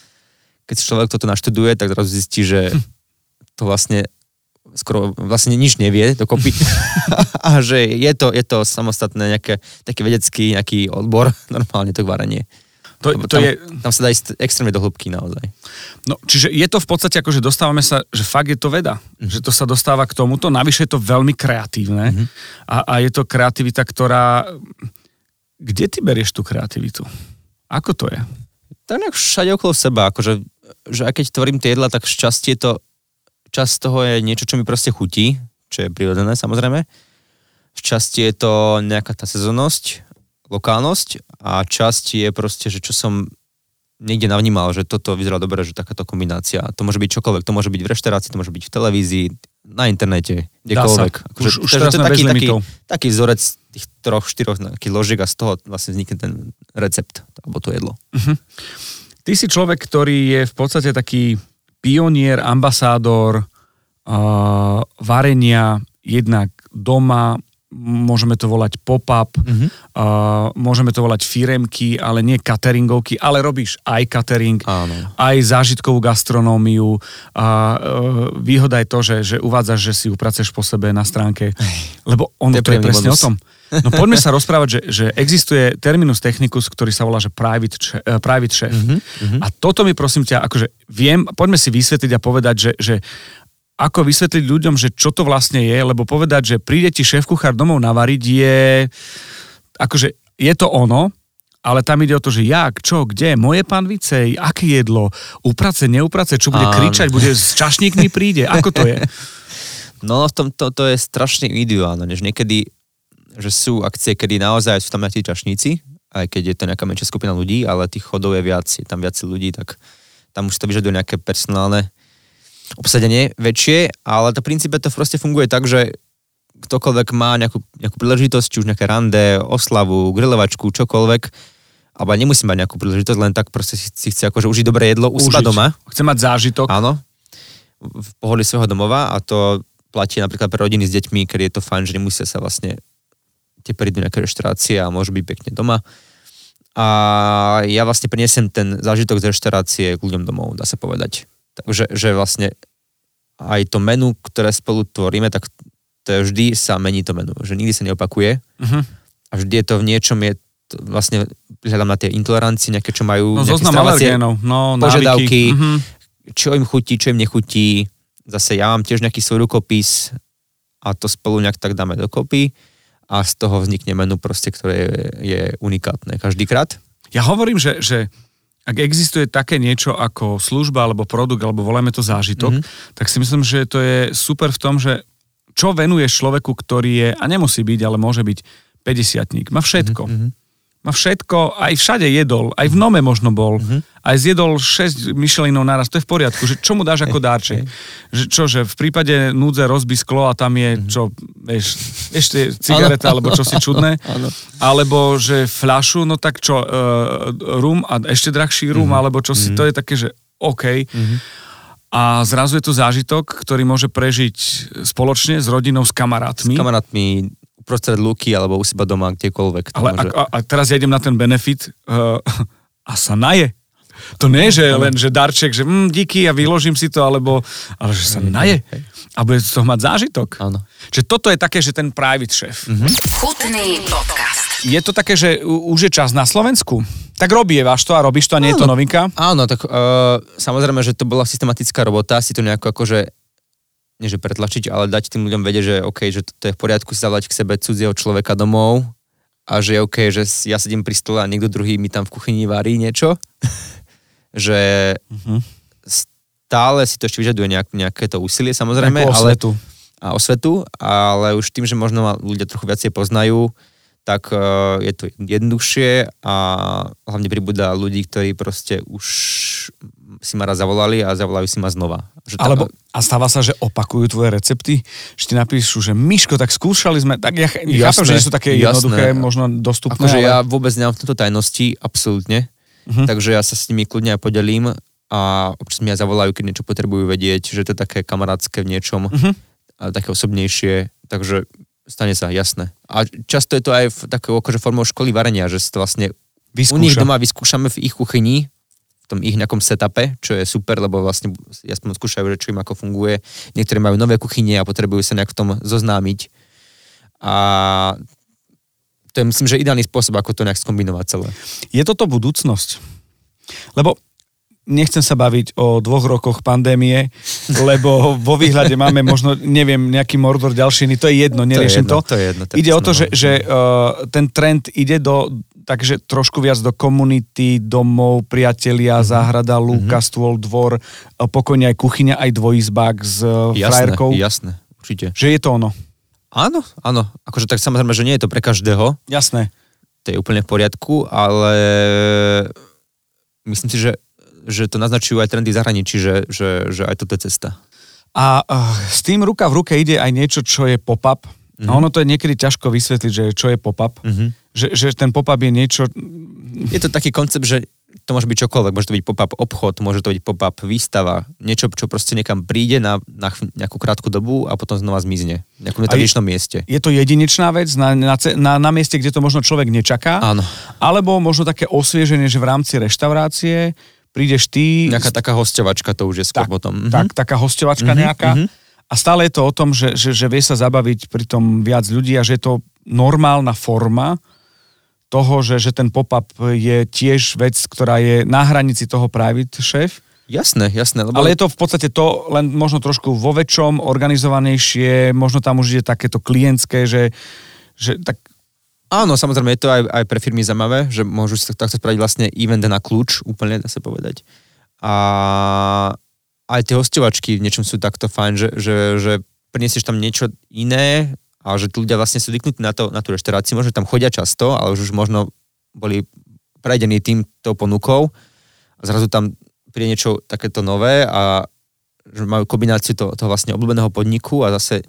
keď človek toto naštuduje, tak zrazu zistí, že to vlastne skoro vlastne nič nevie dokopy a že je to, je to samostatné nejaké taký vedecký nejaký odbor, normálne to varenie. To, to tam, je, tam sa dá ísť extrémne do hĺbky naozaj. no, čiže je to v podstate ako, že dostávame sa, že fakt je to veda. Že to sa dostáva k tomuto. Navyše je to veľmi kreatívne Mhm. a, a je to kreativita, ktorá... Kde ty berieš tú kreativitu? Ako to je? tak nejak všade okolo seba, akože, že aj keď tvorím tie jedla, tak šťastie to, časť toho je niečo, čo mi proste chutí, čo je prirodzené samozrejme. Šťastie je to nejaká tá sezónnosť, lokálnosť a časť je proste, že čo som niekde navnímal, že toto vyzerá dobre, že takáto kombinácia. To môže byť čokoľvek, to môže byť v reštaurácii, to môže byť v televízii, na internete, kdekoľvek. Akože Už- už takže teraz to je taký, taký, taký vzorec tých troch, štyroch takých ložiek a z toho vlastne vznikne ten recept, alebo to jedlo. Ty si človek, ktorý je v podstate taký pionier, ambasádor uh, varenia jednak doma, môžeme to volať pop-up, Mhm. uh, môžeme to volať firemky, ale nie cateringovky, ale robíš aj catering, Áno. aj zážitkovú gastronómiu a uh, výhoda je to, že, že uvádzaš, že si upraceš po sebe na stránke, lebo ono To je presne o bonus. tom. No poďme sa rozprávať, že, že existuje terminus technicus, ktorý sa volá, že private, che- eh, private chef. Mhm, A toto mi prosím ťa, akože viem, poďme si vysvetliť a povedať, že, že ako vysvetliť ľuďom, že čo to vlastne je, lebo povedať, že príde ti šéf kuchár domov navariť je, akože je to ono, ale tam ide o to, že jak, čo, kde, moje pán Vicej, aké jedlo, uprace, neuprace, čo bude Áno. kričať, bude s čašníkmi príde, ako to je? No v tom to, to je strašne individuálne, než niekedy, že sú akcie, kedy naozaj sú tam nejakí čašníci, aj keď je to nejaká menšia skupina ľudí, ale tých chodov je viac, je tam viac ľudí, tak tam už to vyžaduje nejaké personálne obsadenie väčšie, ale to princípe to proste funguje tak, že ktokoľvek má nejakú, nejakú príležitosť, či už nejaké rande, oslavu, grilovačku, čokoľvek, alebo nemusí mať nejakú príležitosť, len tak proste si, chce akože užiť dobré jedlo u seba Užiť. doma. Chce mať zážitok. Áno, v pohode svojho domova a to platí napríklad pre rodiny s deťmi, kedy je to fajn, že nemusia sa vlastne tie prídu nejaké reštaurácie a môžu byť pekne doma. A ja vlastne priniesem ten zážitok z reštaurácie k ľuďom domov, dá sa povedať. Takže že vlastne aj to menu, ktoré spolu tvoríme, tak to je vždy sa mení to menu, že nikdy sa neopakuje Mhm. a vždy je to v niečom, je to vlastne hľadám na tie intolerancie, nejaké, čo majú No nejaké alergénov, no požiadavky. Mhm. čo im chutí, čo im nechutí. Zase ja mám tiež nejaký svoj rukopis a to spolu nejak tak dáme dokopy a z toho vznikne menu proste, ktoré je, je unikátne každýkrát. Ja hovorím, že, že ak existuje také niečo ako služba alebo produkt, alebo voláme to zážitok, Mhm. mm-hmm. tak si myslím, že to je super v tom, že čo venuješ človeku, ktorý je, a nemusí byť, ale môže byť 50 Má všetko. Mhm. Má všetko, aj všade jedol, aj v Nome možno bol, Mhm. aj zjedol 6 myšelinov naraz, to je v poriadku, že čo mu dáš ako dárček? Že čo, že v prípade núdze rozbí sklo a tam je, čo, vieš, ešte cigareta, alebo čo si čudné, alebo že fľašu, no tak čo, uh, rum a ešte drahší rum, alebo čo si, to je také, že OK. A zrazu je to zážitok, ktorý môže prežiť spoločne s rodinou, s kamarátmi. S kamarátmi uprostred lúky alebo u seba doma, kdekoľvek. Ale môže... a, a teraz ja idem na ten benefit uh, a sa naje. To nie je, že len, že darček, že mm, díky a vyložím si to, alebo, ale že sa naje. A bude z toho mať zážitok. Áno. Čiže toto je také, že ten private chef. Mhm. Chutný podcast. Je to také, že už je čas na Slovensku? Tak robievaš to a robíš to a nie je to Áno. novinka? Áno, tak uh, samozrejme, že to bola systematická robota, si to nejako akože nie že pretlačiť, ale dať tým ľuďom vedieť, že OK, že to je v poriadku si zavolať k sebe cudzieho človeka domov a že je OK, že ja sedím pri stole a niekto druhý mi tam v kuchyni varí niečo. že stále si to ešte vyžaduje nejak, nejaké to úsilie samozrejme, Nejakú ale, osvetu. a osvetu, ale už tým, že možno ľudia trochu viacej poznajú, tak uh, je to jednoduchšie a hlavne pribúda ľudí, ktorí proste už si ma raz zavolali a zavolajú si ma znova. Že tá- Alebo, a stáva sa, že opakujú tvoje recepty, že ti napíšu, že Miško, tak skúšali sme, tak ja ch- chápem, že nie sú také jasné. jednoduché, možno dostupné, Akože ale... ja vôbec nemám v tomto tajnosti, absolútne. Mhm. Takže ja sa s nimi kľudne aj podelím a občas mi aj zavolajú, keď niečo potrebujú vedieť, že to je také kamarátske v niečom, Mhm. a také osobnejšie, takže stane sa, jasné. A často je to aj v takou akože formou školy varenia, že si to vlastne Vyskúša. u nich doma vyskúšame v ich kuchyni, tom ich nejakom setupe, čo je super, lebo vlastne jasne skúšajú, že čo im ako funguje. Niektorí majú nové kuchyne a potrebujú sa nejak v tom zoznámiť. A to je myslím, že ideálny spôsob, ako to nejak skombinovať celé. Je toto budúcnosť? Lebo nechcem sa baviť o dvoch rokoch pandémie, lebo vo výhľade máme možno, neviem, nejaký mordor ďalší, iný, to je jedno, neriešim jedno, to. to je jedno, to je ide o to, že, že uh, ten trend ide do takže trošku viac do komunity, domov, priatelia, Mhm. záhrada, lúka, stôl, dvor, uh, pokojne aj kuchyňa, aj dvojizbák s uh, Jasné, frajerkou. jasné, určite. Že je to ono. Áno, áno. Akože tak samozrejme, že nie je to pre každého, Jasné. to je úplne v poriadku, ale myslím si, že, že to naznačujú aj trendy zahraničí, že, že, že aj toto je cesta. A uh, s tým ruka v ruke ide aj niečo, čo je pop-up. Mm-hmm. A ono to je niekedy ťažko vysvetliť, že čo je pop-up. Mhm. Že, že ten pop-up je niečo... Je to taký koncept, že to môže byť čokoľvek, môže to byť pop-up obchod, môže to byť pop-up výstava, niečo, čo proste niekam príde na, na nejakú krátku dobu a potom znova zmizne. V nejakom netradičnom mieste. Je to jedinečná vec na, na, na, na mieste, kde to možno človek nečaká. Áno. Alebo možno také osvieženie, že v rámci reštaurácie prídeš ty... Nejaká taká hosťovačka to už je skôr tak, potom. Mhm. tak, taká hostovačka Mhm, nejaká. mhm. A stále je to o tom, že, že, že vie sa zabaviť pri tom viac ľudí a že je to normálna forma toho, že, že ten pop-up je tiež vec, ktorá je na hranici toho private chef. Jasné, jasné. Lebo... Ale je to v podstate to len možno trošku vo väčšom, organizovanejšie, možno tam už ide takéto klientské, že, že tak Áno, samozrejme, je to aj, aj pre firmy zaujímavé, že môžu si takto spraviť vlastne event na kľúč, úplne dá sa povedať. A aj tie hostovačky v niečom sú takto fajn, že, že, že priniesieš tam niečo iné a že tí ľudia vlastne sú zvyknutí na, to, na tú reštauráciu, možno tam chodia často, ale už, možno boli prejdení týmto ponukou a zrazu tam príde niečo takéto nové a že majú kombináciu toho, toho vlastne obľúbeného podniku a zase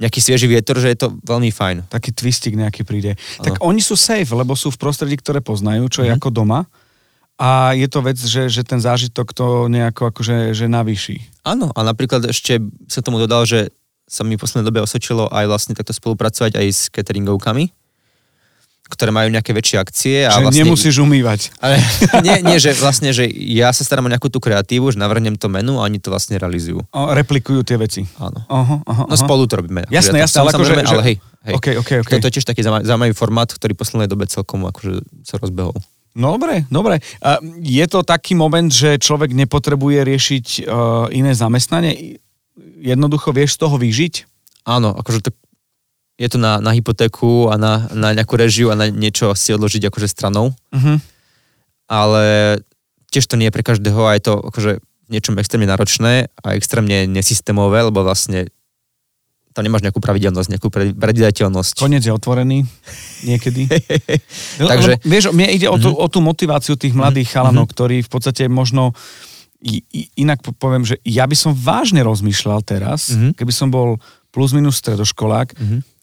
nejaký svieži vietor, že je to veľmi fajn. taký twistik nejaký príde. Áno. Tak oni sú safe, lebo sú v prostredí, ktoré poznajú, čo je Mhm. ako doma. A je to vec, že, že ten zážitok to nejako akože že navýši. Áno, a napríklad ešte sa tomu dodal, že sa mi v poslednej dobe osvedčilo aj vlastne takto spolupracovať aj s cateringovkami, ktoré majú nejaké väčšie akcie. A že vlastne, nemusíš umývať. Ale, nie, nie, že vlastne, že ja sa starám o nejakú tú kreatívu, že navrhnem to menu a oni to vlastne realizujú. O, replikujú tie veci. Áno. Aha, aha, No spolu to robíme. Jasné, ja to jasné, ale akože- že- ale hej, hej. OK, OK, OK. To je tiež taký zaujímavý formát, ktorý v poslednej dobe celkom akože sa rozbehol. No dobre, dobre. Je to taký moment, že človek nepotrebuje riešiť uh, iné zamestnanie? Jednoducho vieš z toho vyžiť? Áno, akože to, je to na, na hypotéku a na, na nejakú režiu a na niečo si odložiť akože stranou. Uh-huh. ale tiež to nie je pre každého a je to akože niečom extrémne náročné a extrémne nesystémové, lebo vlastne tam nemáš nejakú pravidelnosť, nejakú pre- predvydateľnosť. Koniec je otvorený niekedy. Takže- Lebo, vieš, mne ide o tú, o tú motiváciu tých mladých chalanov, ktorí v podstate možno inak po- poviem, že ja by som vážne rozmýšľal teraz, Mhm. keby som bol plus minus stredoškolák,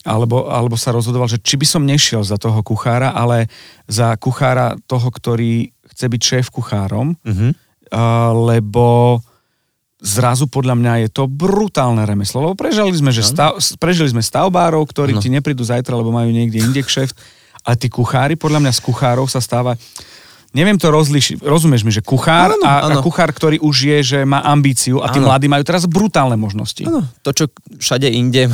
alebo, alebo sa rozhodoval, že či by som nešiel za toho kuchára, ale za kuchára toho, ktorý chce byť šéf kuchárom, Mhm. a, lebo zrazu podľa mňa je to brutálne remeslo, lebo prežili sme, že stav, prežili sme stavbárov, ktorí Áno. ti neprídu zajtra, lebo majú niekde inde kšeft, ale tí kuchári, podľa mňa z kuchárov sa stáva, neviem to rozlišiť, rozumieš mi, že kuchár Áno, a, a áno. kuchár, ktorý už je, že má ambíciu a tí Áno. mladí majú teraz brutálne možnosti. Áno, to, čo všade inde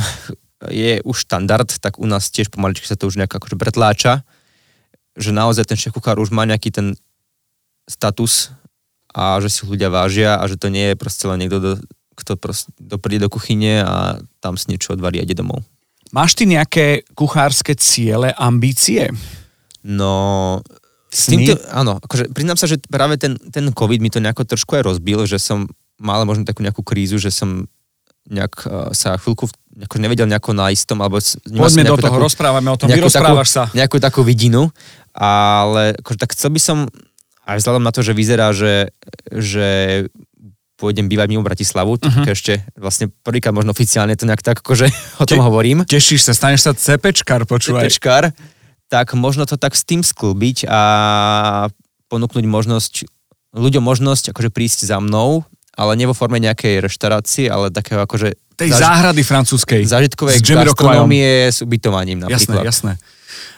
je už štandard, tak u nás tiež pomaličky sa to už nejak akože pretláča, že naozaj ten šéf kuchár už má nejaký ten status a že si ľudia vážia a že to nie je proste len niekto, do, kto proste do, príde do kuchyne a tam si niečo odvarí a ide domov. Máš ty nejaké kuchárske ciele, ambície? No, s týmto, áno, akože priznám sa, že práve ten, ten COVID mi to nejako trošku aj rozbil, že som mal možno takú nejakú krízu, že som nejak uh, sa chvíľku ako nevedel nejako na istom, alebo Poďme do toho, takú- rozprávame o tom, vyrozprávaš takú, sa. Nejakú takú vidinu, ale akože, tak chcel by som, aj vzhľadom na to, že vyzerá, že, že pôjdem bývať mimo Bratislavu, tak uh-huh. ešte vlastne prvýkrát možno oficiálne to nejak tak akože o tom Te- hovorím. Tešíš sa, staneš sa cepečkár, počúvaj. Tečkár, tak možno to tak s tým sklbiť a ponúknuť možnosť, ľuďom možnosť akože prísť za mnou, ale nie vo forme nejakej reštaurácie, ale takého akože Tej zaž- záhrady francúzskej. zážitkovej gastronómie s ubytovaním Jasné, napríklad. jasné.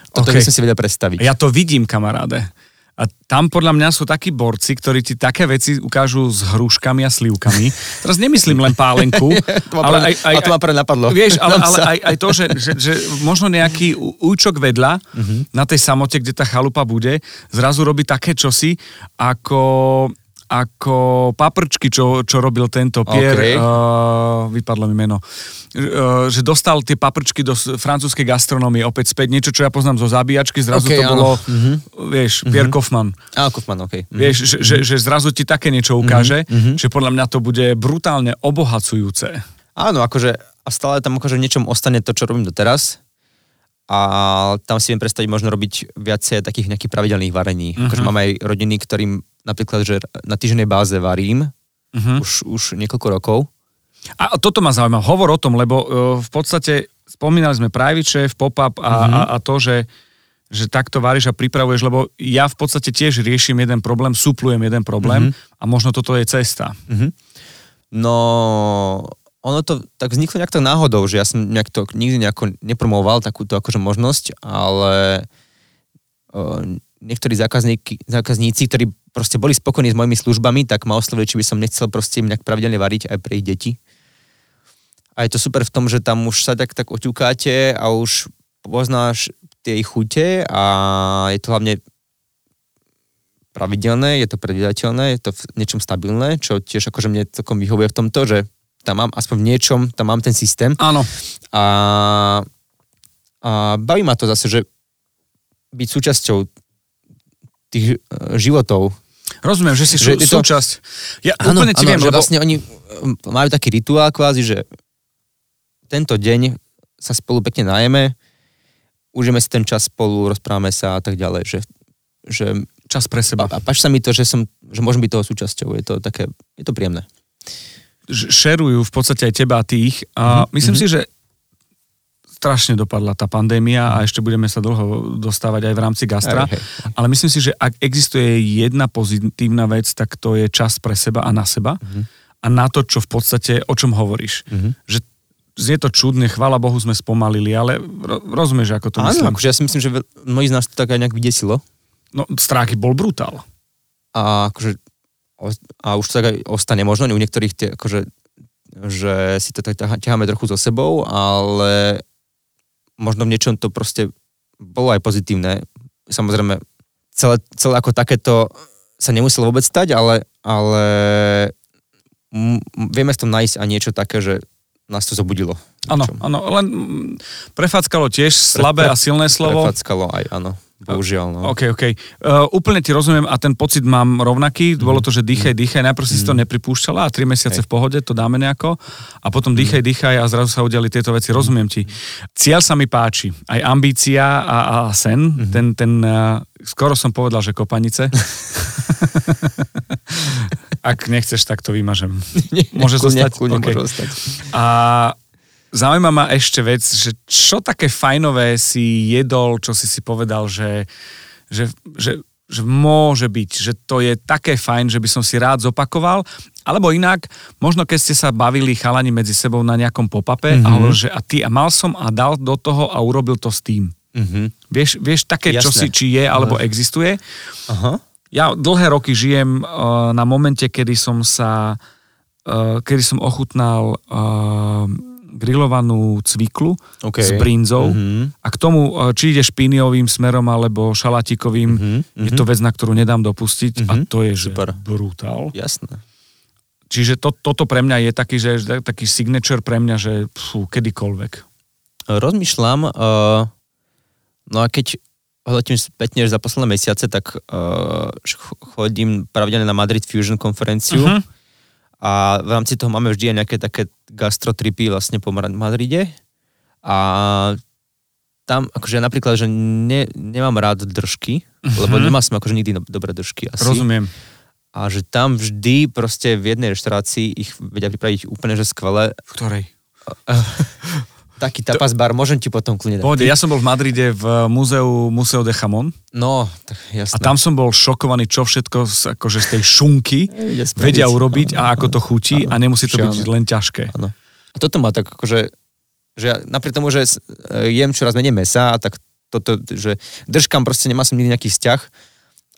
Toto OK. by som si vedel predstaviť. Ja to vidím, kamaráde. A tam podľa mňa sú takí borci, ktorí ti také veci ukážu s hruškami a slivkami. Teraz nemyslím len pálenku, ale aj, aj, a to ma prvé napadlo. Vieš, ale, ale aj, aj to, že, že, že možno nejaký účok vedľa Mhm. na tej samote, kde tá chalupa bude, zrazu robí také čosi, ako ako paprčky, čo, čo robil tento Pierre, OK. uh, vypadlo mi meno, uh, že dostal tie paprčky do francúzskej gastronómie opäť späť, niečo, čo ja poznám zo zabíjačky, zrazu OK, to áno. bolo, Mhm. vieš, Pierre Kaufmann. Á, Kaufmann, okej. Mhm. Vieš, že, že, že zrazu ti také niečo ukáže, že podľa mňa to bude brutálne obohacujúce. Áno, akože a stále tam akože v niečom ostane to, čo robím doteraz. A tam si viem predstaviť možno robiť viacej takých nejakých pravidelných varení. Uh-huh. Akože mám aj rodiny, ktorým napríklad, že na týždennej báze varím Mhm. už, už niekoľko rokov. A toto ma zaujíma. Hovor o tom, lebo uh, v podstate spomínali sme private chef, pop-up a, Mhm. a, a to, že, že takto varíš a pripravuješ, lebo ja v podstate tiež riešim jeden problém, suplujem jeden problém a možno toto je cesta. Mhm. No, ono to tak vzniklo nejak tak náhodou, že ja som nejak to nikdy nejako nepromoval takúto akože možnosť, ale uh, niektorí zákazníci, ktorí proste boli spokojní s mojimi službami, tak ma oslovili, či by som nechcel proste im nejak pravidelne variť aj pre ich deti. A je to super v tom, že tam už sa tak, tak oťukáte a už poznáš tie ich chute a je to hlavne pravidelné, je to predvydateľné, je to v niečom stabilné, čo tiež akože mne celkom vyhovuje v tomto, že tam mám aspoň v niečom, tam mám ten systém Áno. a, a baví ma to zase, že byť súčasťou tých e, životov. Rozumiem, že si sú, Že je to- súčasť. Ja úplne ti viem, že lebo... vlastne oni e, majú taký rituál kvázi, že tento deň sa spolu pekne najeme, užijeme si ten čas spolu, rozprávame sa a tak ďalej, že, že Čas pre seba. a, a páči sa mi to, že, som, že môžem byť toho súčasťou, je to také, je to príjemné. Šerujú v podstate aj teba a tých. A Mhm, myslím mhm. si, že strašne dopadla tá pandémia a ešte budeme sa dlho dostávať aj v rámci gastra. Hej. Ale myslím si, že ak existuje jedna pozitívna vec, tak to je čas pre seba a na seba Mhm. a na to, čo v podstate, o čom hovoríš. Mhm. Že znie to čudne, chvála Bohu sme spomalili, ale ro- rozumieš, ako to Áno, myslím. akože ja si myslím, že mnohí z nás to tak aj nejak vydesilo. No, stráky bol brutál. a akože a už to tak aj ostane možno, u niektorých tie, akože, že si to tak ťahá- ťaháme trochu so sebou, ale možno v niečom to proste bolo aj pozitívne. Samozrejme, celé, celé ako takéto sa nemuselo vôbec stať, ale, ale m- vieme v tom nájsť aj niečo také, že nás to zobudilo. Áno, áno, len prefackalo tiež slabé a silné slovo. Prefackalo aj, áno. Bohužiaľ, no. OK, OK. Uh, úplne ti rozumiem a ten pocit mám rovnaký. Bolo to, že dýchaj, dýchaj. Najprv si si to nepripúšťala a tri mesiace Hej. v pohode to dáme nejako. A potom dýchaj, dýchaj a zrazu sa udiali tieto veci. Rozumiem ti. Cieľ sa mi páči. Aj ambícia a, a sen. Ten, ten uh, skoro som povedal, že kopanice. Ak nechceš, tak to vymažem. Môže Kľudne, zostať? kľudne OK. môže zostať. A zaujíma ma ešte vec, že čo také fajnové si jedol, čo si si povedal, že, že, že, že môže byť, že to je také fajn, že by som si rád zopakoval Alebo inak, možno keď ste sa bavili chalani medzi sebou na nejakom popape Mhm. mm-hmm. a hovoril, že a ty a mal som a dal do toho a urobil to s tým. Mhm. Vieš, vieš také, čo Jasné. si, či je alebo existuje. Aha. Ja dlhé roky žijem uh, na momente, kedy som sa, uh, kedy som ochutnal uh, grillovanú cviklu OK. s brinzou Mhm. a k tomu, uh, či ide špíniovým smerom alebo šalatíkovým, Mhm, je to vec, na ktorú nedám dopustiť a Mhm. to je že Super. brutál. Jasné. Čiže to, toto pre mňa je taký, že, taký signature pre mňa, že fú, kedykoľvek. Rozmýšľam, uh, no a keď hodnotím spätne za posledné mesiace, tak uh, chodím pravidelne na Madrid Fusion konferenciu Mhm. A v rámci toho máme vždy aj nejaké také gastrotripy vlastne po Madride a tam akože napríklad, že ne, nemám rád držky, lebo nemal som akože nikdy no- dobré držky asi. Rozumiem. A že tam vždy proste v jednej reštaurácii ich vedia pripraviť úplne že skvelé. V ktorej? Taký tapas bar, môžem ti potom kľudne dať. Pohode, ja som bol v Madride v múzeu Museo de Jamón No, jasné. a tam som bol šokovaný, čo všetko z, akože z tej šunky Vedia urobiť a ako to chutí Áno, a nemusí to byť len ťažké. Áno. A toto má tak akože, že ja, napriek tomu, že s- e, jem čoraz menej mesa, tak toto, že držkám proste, nemá som nikdy nejaký vzťah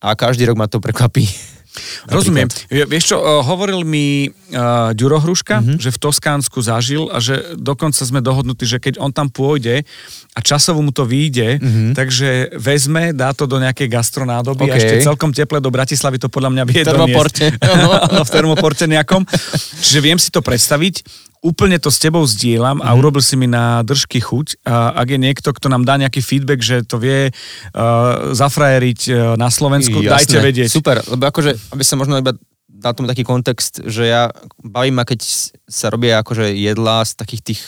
a každý rok ma to prekvapí. Rozumiem. Vieš čo, eh, hovoril mi uh, Ďuro Hruška, Mhm. že v Toskánsku zažil a že dokonca sme dohodnutí, že keď on tam pôjde a časovo mu to vyjde, Mhm. takže vezme, dá to do nejakej gastronádoby a OK. ešte celkom teple do Bratislavy to podľa mňa vie V termoporte. Áno, v termoporte nejakom. Čiže viem si to predstaviť. Úplne to s tebou zdieľam a urobil si mi na držky chuť. A ak je niekto, kto nám dá nejaký feedback, že to vie uh, zafrajeriť uh, na Slovensku, Jasné, dajte vedieť. Super, lebo akože, aby sa možno iba dal tomu taký kontext, že ja bavím ma, keď sa robia akože jedlá z takých tých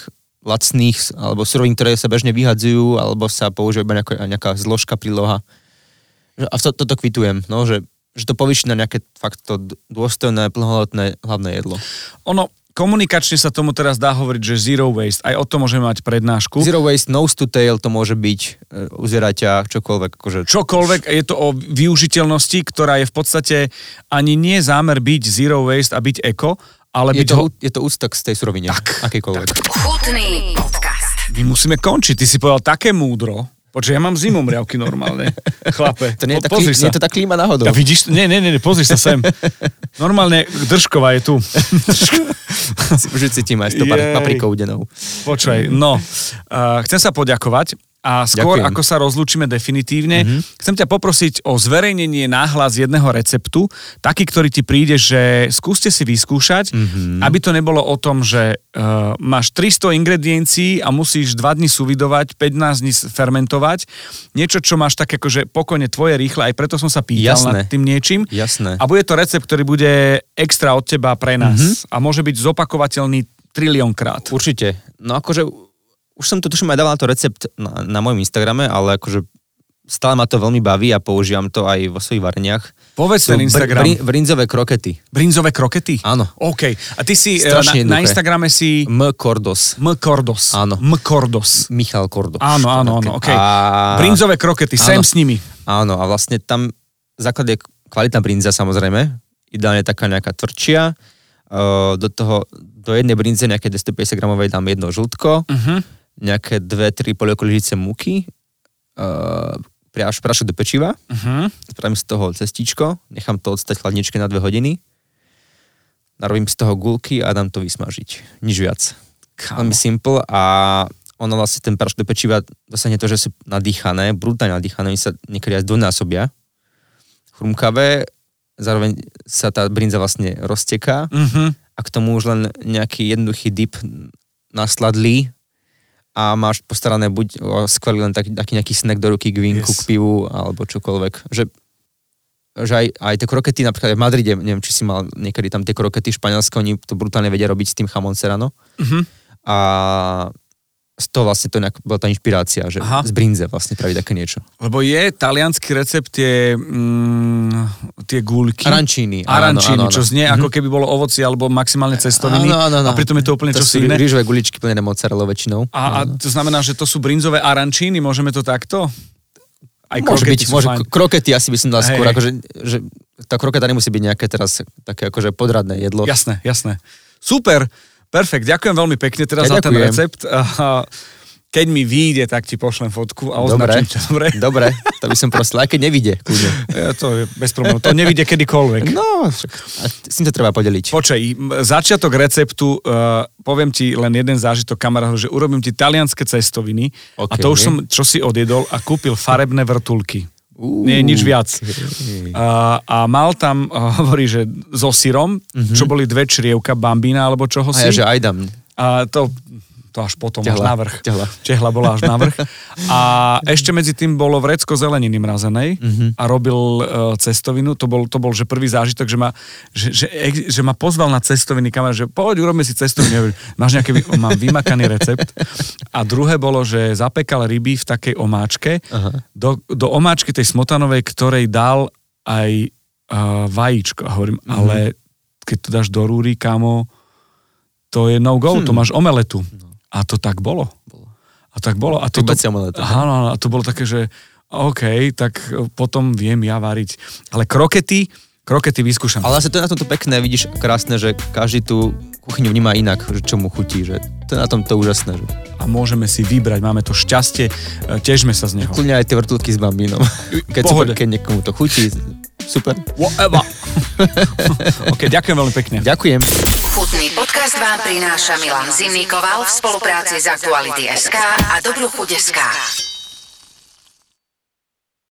lacných alebo surovín, ktoré sa bežne vyhadzujú, alebo sa používa iba nejaká, nejaká zložka, príloha. A to, toto kvitujem, no, že, že to povýši na nejaké fakt to dôstojné, plnohodnotné hlavné jedlo. Ono, komunikačne sa tomu teraz dá hovoriť, že zero waste. Aj o tom môžeme mať prednášku. Zero waste, nose to tail, to môže byť e, uzeraťa, čokoľvek. Akože, Čokoľvek, je to o využiteľnosti, ktorá je v podstate ani nie zámer byť zero waste a byť eko, ale je, byť to, ho... je to úcta k tej surovine, Tak, akejkoľvek. Chutný podcast. My musíme končiť. Ty si povedal také múdro. Počkaj, ja mám zimom riavky normálne. Chlape, To nie je, po- tá, klí, nie je to tá klíma náhodou. Ja vidíš, nie, nie, nie, pozri sa sem. Normálne držková je tu. Už cítim aj s Jej. paprikou udenou. Počkaj, no, uh, chcem sa poďakovať a skôr Ďakujem. ako sa rozlúčime definitívne, mm-hmm. chcem ťa poprosiť o zverejnenie náhlas jedného receptu, taký, ktorý ti príde, že skúste si vyskúšať, mm-hmm. aby to nebolo o tom, že uh, máš 300 ingrediencií a musíš 2 dní suvidovať, 15 dní fermentovať, niečo, čo máš tak akože pokojne tvoje rýchle, aj preto som sa pýtal Jasné. nad tým niečím. Jasné. A bude to recept, ktorý bude extra od teba pre nás mm-hmm. a môže byť zopakovateľný triliónkrát. Určite. No akože, už som to tuším aj dával na to recept na, na mojom Instagrame, ale akože stále ma to veľmi baví a používam to aj vo svojich vareniach. Povedz ten Instagram. Br- br- brinzové krokety. Brinzové krokety? Áno. OK. A ty si Strašne na, na. Instagrame si M. Kordos. M. Kordos. Áno. M. Kordos. Michal Kordos. Áno, áno, áno, OK. A... Brinzové krokety, sem Áno. s nimi. Áno, a vlastne tam základ je kvalitná brinza samozrejme, ideálne taká nejaká tvrdšia. Uh, do toho, do jednej brinze nejaké 250 gramovej dám jedno žltko, Uh-huh. Nejaké dve, tri polievkové lyžice múky, uh, priaš prašok do pečiva, Uh-huh. spravím z toho cestičko, nechám to odstať chladničke na dve hodiny, narobím z toho gulky a dám to vysmažiť. Nič viac. Veľmi simple a ono vlastne ten prašok do pečiva dosahne to, že sú nadýchané, brutálne nadýchané, oni sa niekedy aj dvojnásobia. Chrumkavé, zároveň sa tá brinza vlastne rozteká Uh-huh. a k tomu už len nejaký jednoduchý dip nasladlý a máš postarané buď skvelý len taký, taký nejaký snack do ruky k vínku, Yes. k pivu alebo čokoľvek. Že, že aj, aj tie krokety, napríklad v Madride, neviem, či si mal niekedy tam tie krokety španielské, oni to brutálne vedia robiť s tým chamon serrano. Uh-huh. A z toho vlastne to nejak, bola tá inšpirácia, že Aha. z brinze vlastne praviť také niečo. Lebo je talianský recept tie, mm, tie guľky. Arancini. Arancini, áno, áno. čo znie ako keby bolo ovoci alebo maximálne cestoviny. Áno, áno, áno. A pritom je to úplne to čosi iné. rýžové guličky plnené mozzarellou väčšinou. A, a to znamená, že to sú brinzové arancíny, môžeme to takto? Aj môže byť, môže, fajn. krokety asi by som dal skôr, akože, že tá kroketa nemusí byť nejaké teraz také akože podradné jedlo. Jasné, jasné. Super, perfekt, ďakujem veľmi pekne teda Ja za ten recept. A Keď mi vyjde, tak ti pošlem fotku a Dobre, označím ťa. Dobre? dobre, to by som prosil, aj keď nevidie, kľudne. Ja, to je bez problémov. To nevidie kedykoľvek. No, však, a s tým sa treba podeliť. Počkaj, začiatok receptu, uh, poviem ti len jeden zážitok kamarátov, že urobím ti talianské cestoviny a OK. to už som čo si odjedol a kúpil farebné vrtulky. Uú, Nie nič viac. A, a mal tam, uh, hovorí, že so syrom, čo boli dve črievka, bambína alebo čoho A si. ja, že aj dám. A to, to až potom, až Tehla, navrh. tehla. Tehla bola až navrh. A ešte medzi tým bolo vrecko zeleniny mrazenej Mhm. a robil uh, cestovinu. To bol, to bol že prvý zážitok, že ma, že, že, že ma pozval na cestoviny kamarát, že poď, urobme si cestovinu. Máš nejaký, mám vymakaný recept. A druhé bolo, že zapekal ryby v takej omáčke. Aha. Do, do omáčky tej smotanovej, ktorej dal aj uh, vajíčko. Hovorím, Mhm. ale keď to dáš do rúry, kamo, to je no go, Hm. to máš omeletu. No. A to tak bolo. A tak bolo. A omeleta, hej? áno, a to bolo také, že OK, tak potom viem ja variť. Ale krokety, krokety vyskúšam. Ale zase to je na tomto pekné, vidíš, krásne, že každý tú kuchyňu vníma inak, že čo mu chutí, že to je na tomto úžasné. Že A môžeme si vybrať, máme to šťastie, e, težme sa z neho. kľudne aj tie vrtulky s bambínom. Keď, super, keď niekomu to chutí, super. Whatever. OK, ďakujem veľmi pekne. Ďakujem. Chutný podcast vám prináša Milan Zimnikoval v spolupráci s Aktuality.sk a Dobrú chuť.sk.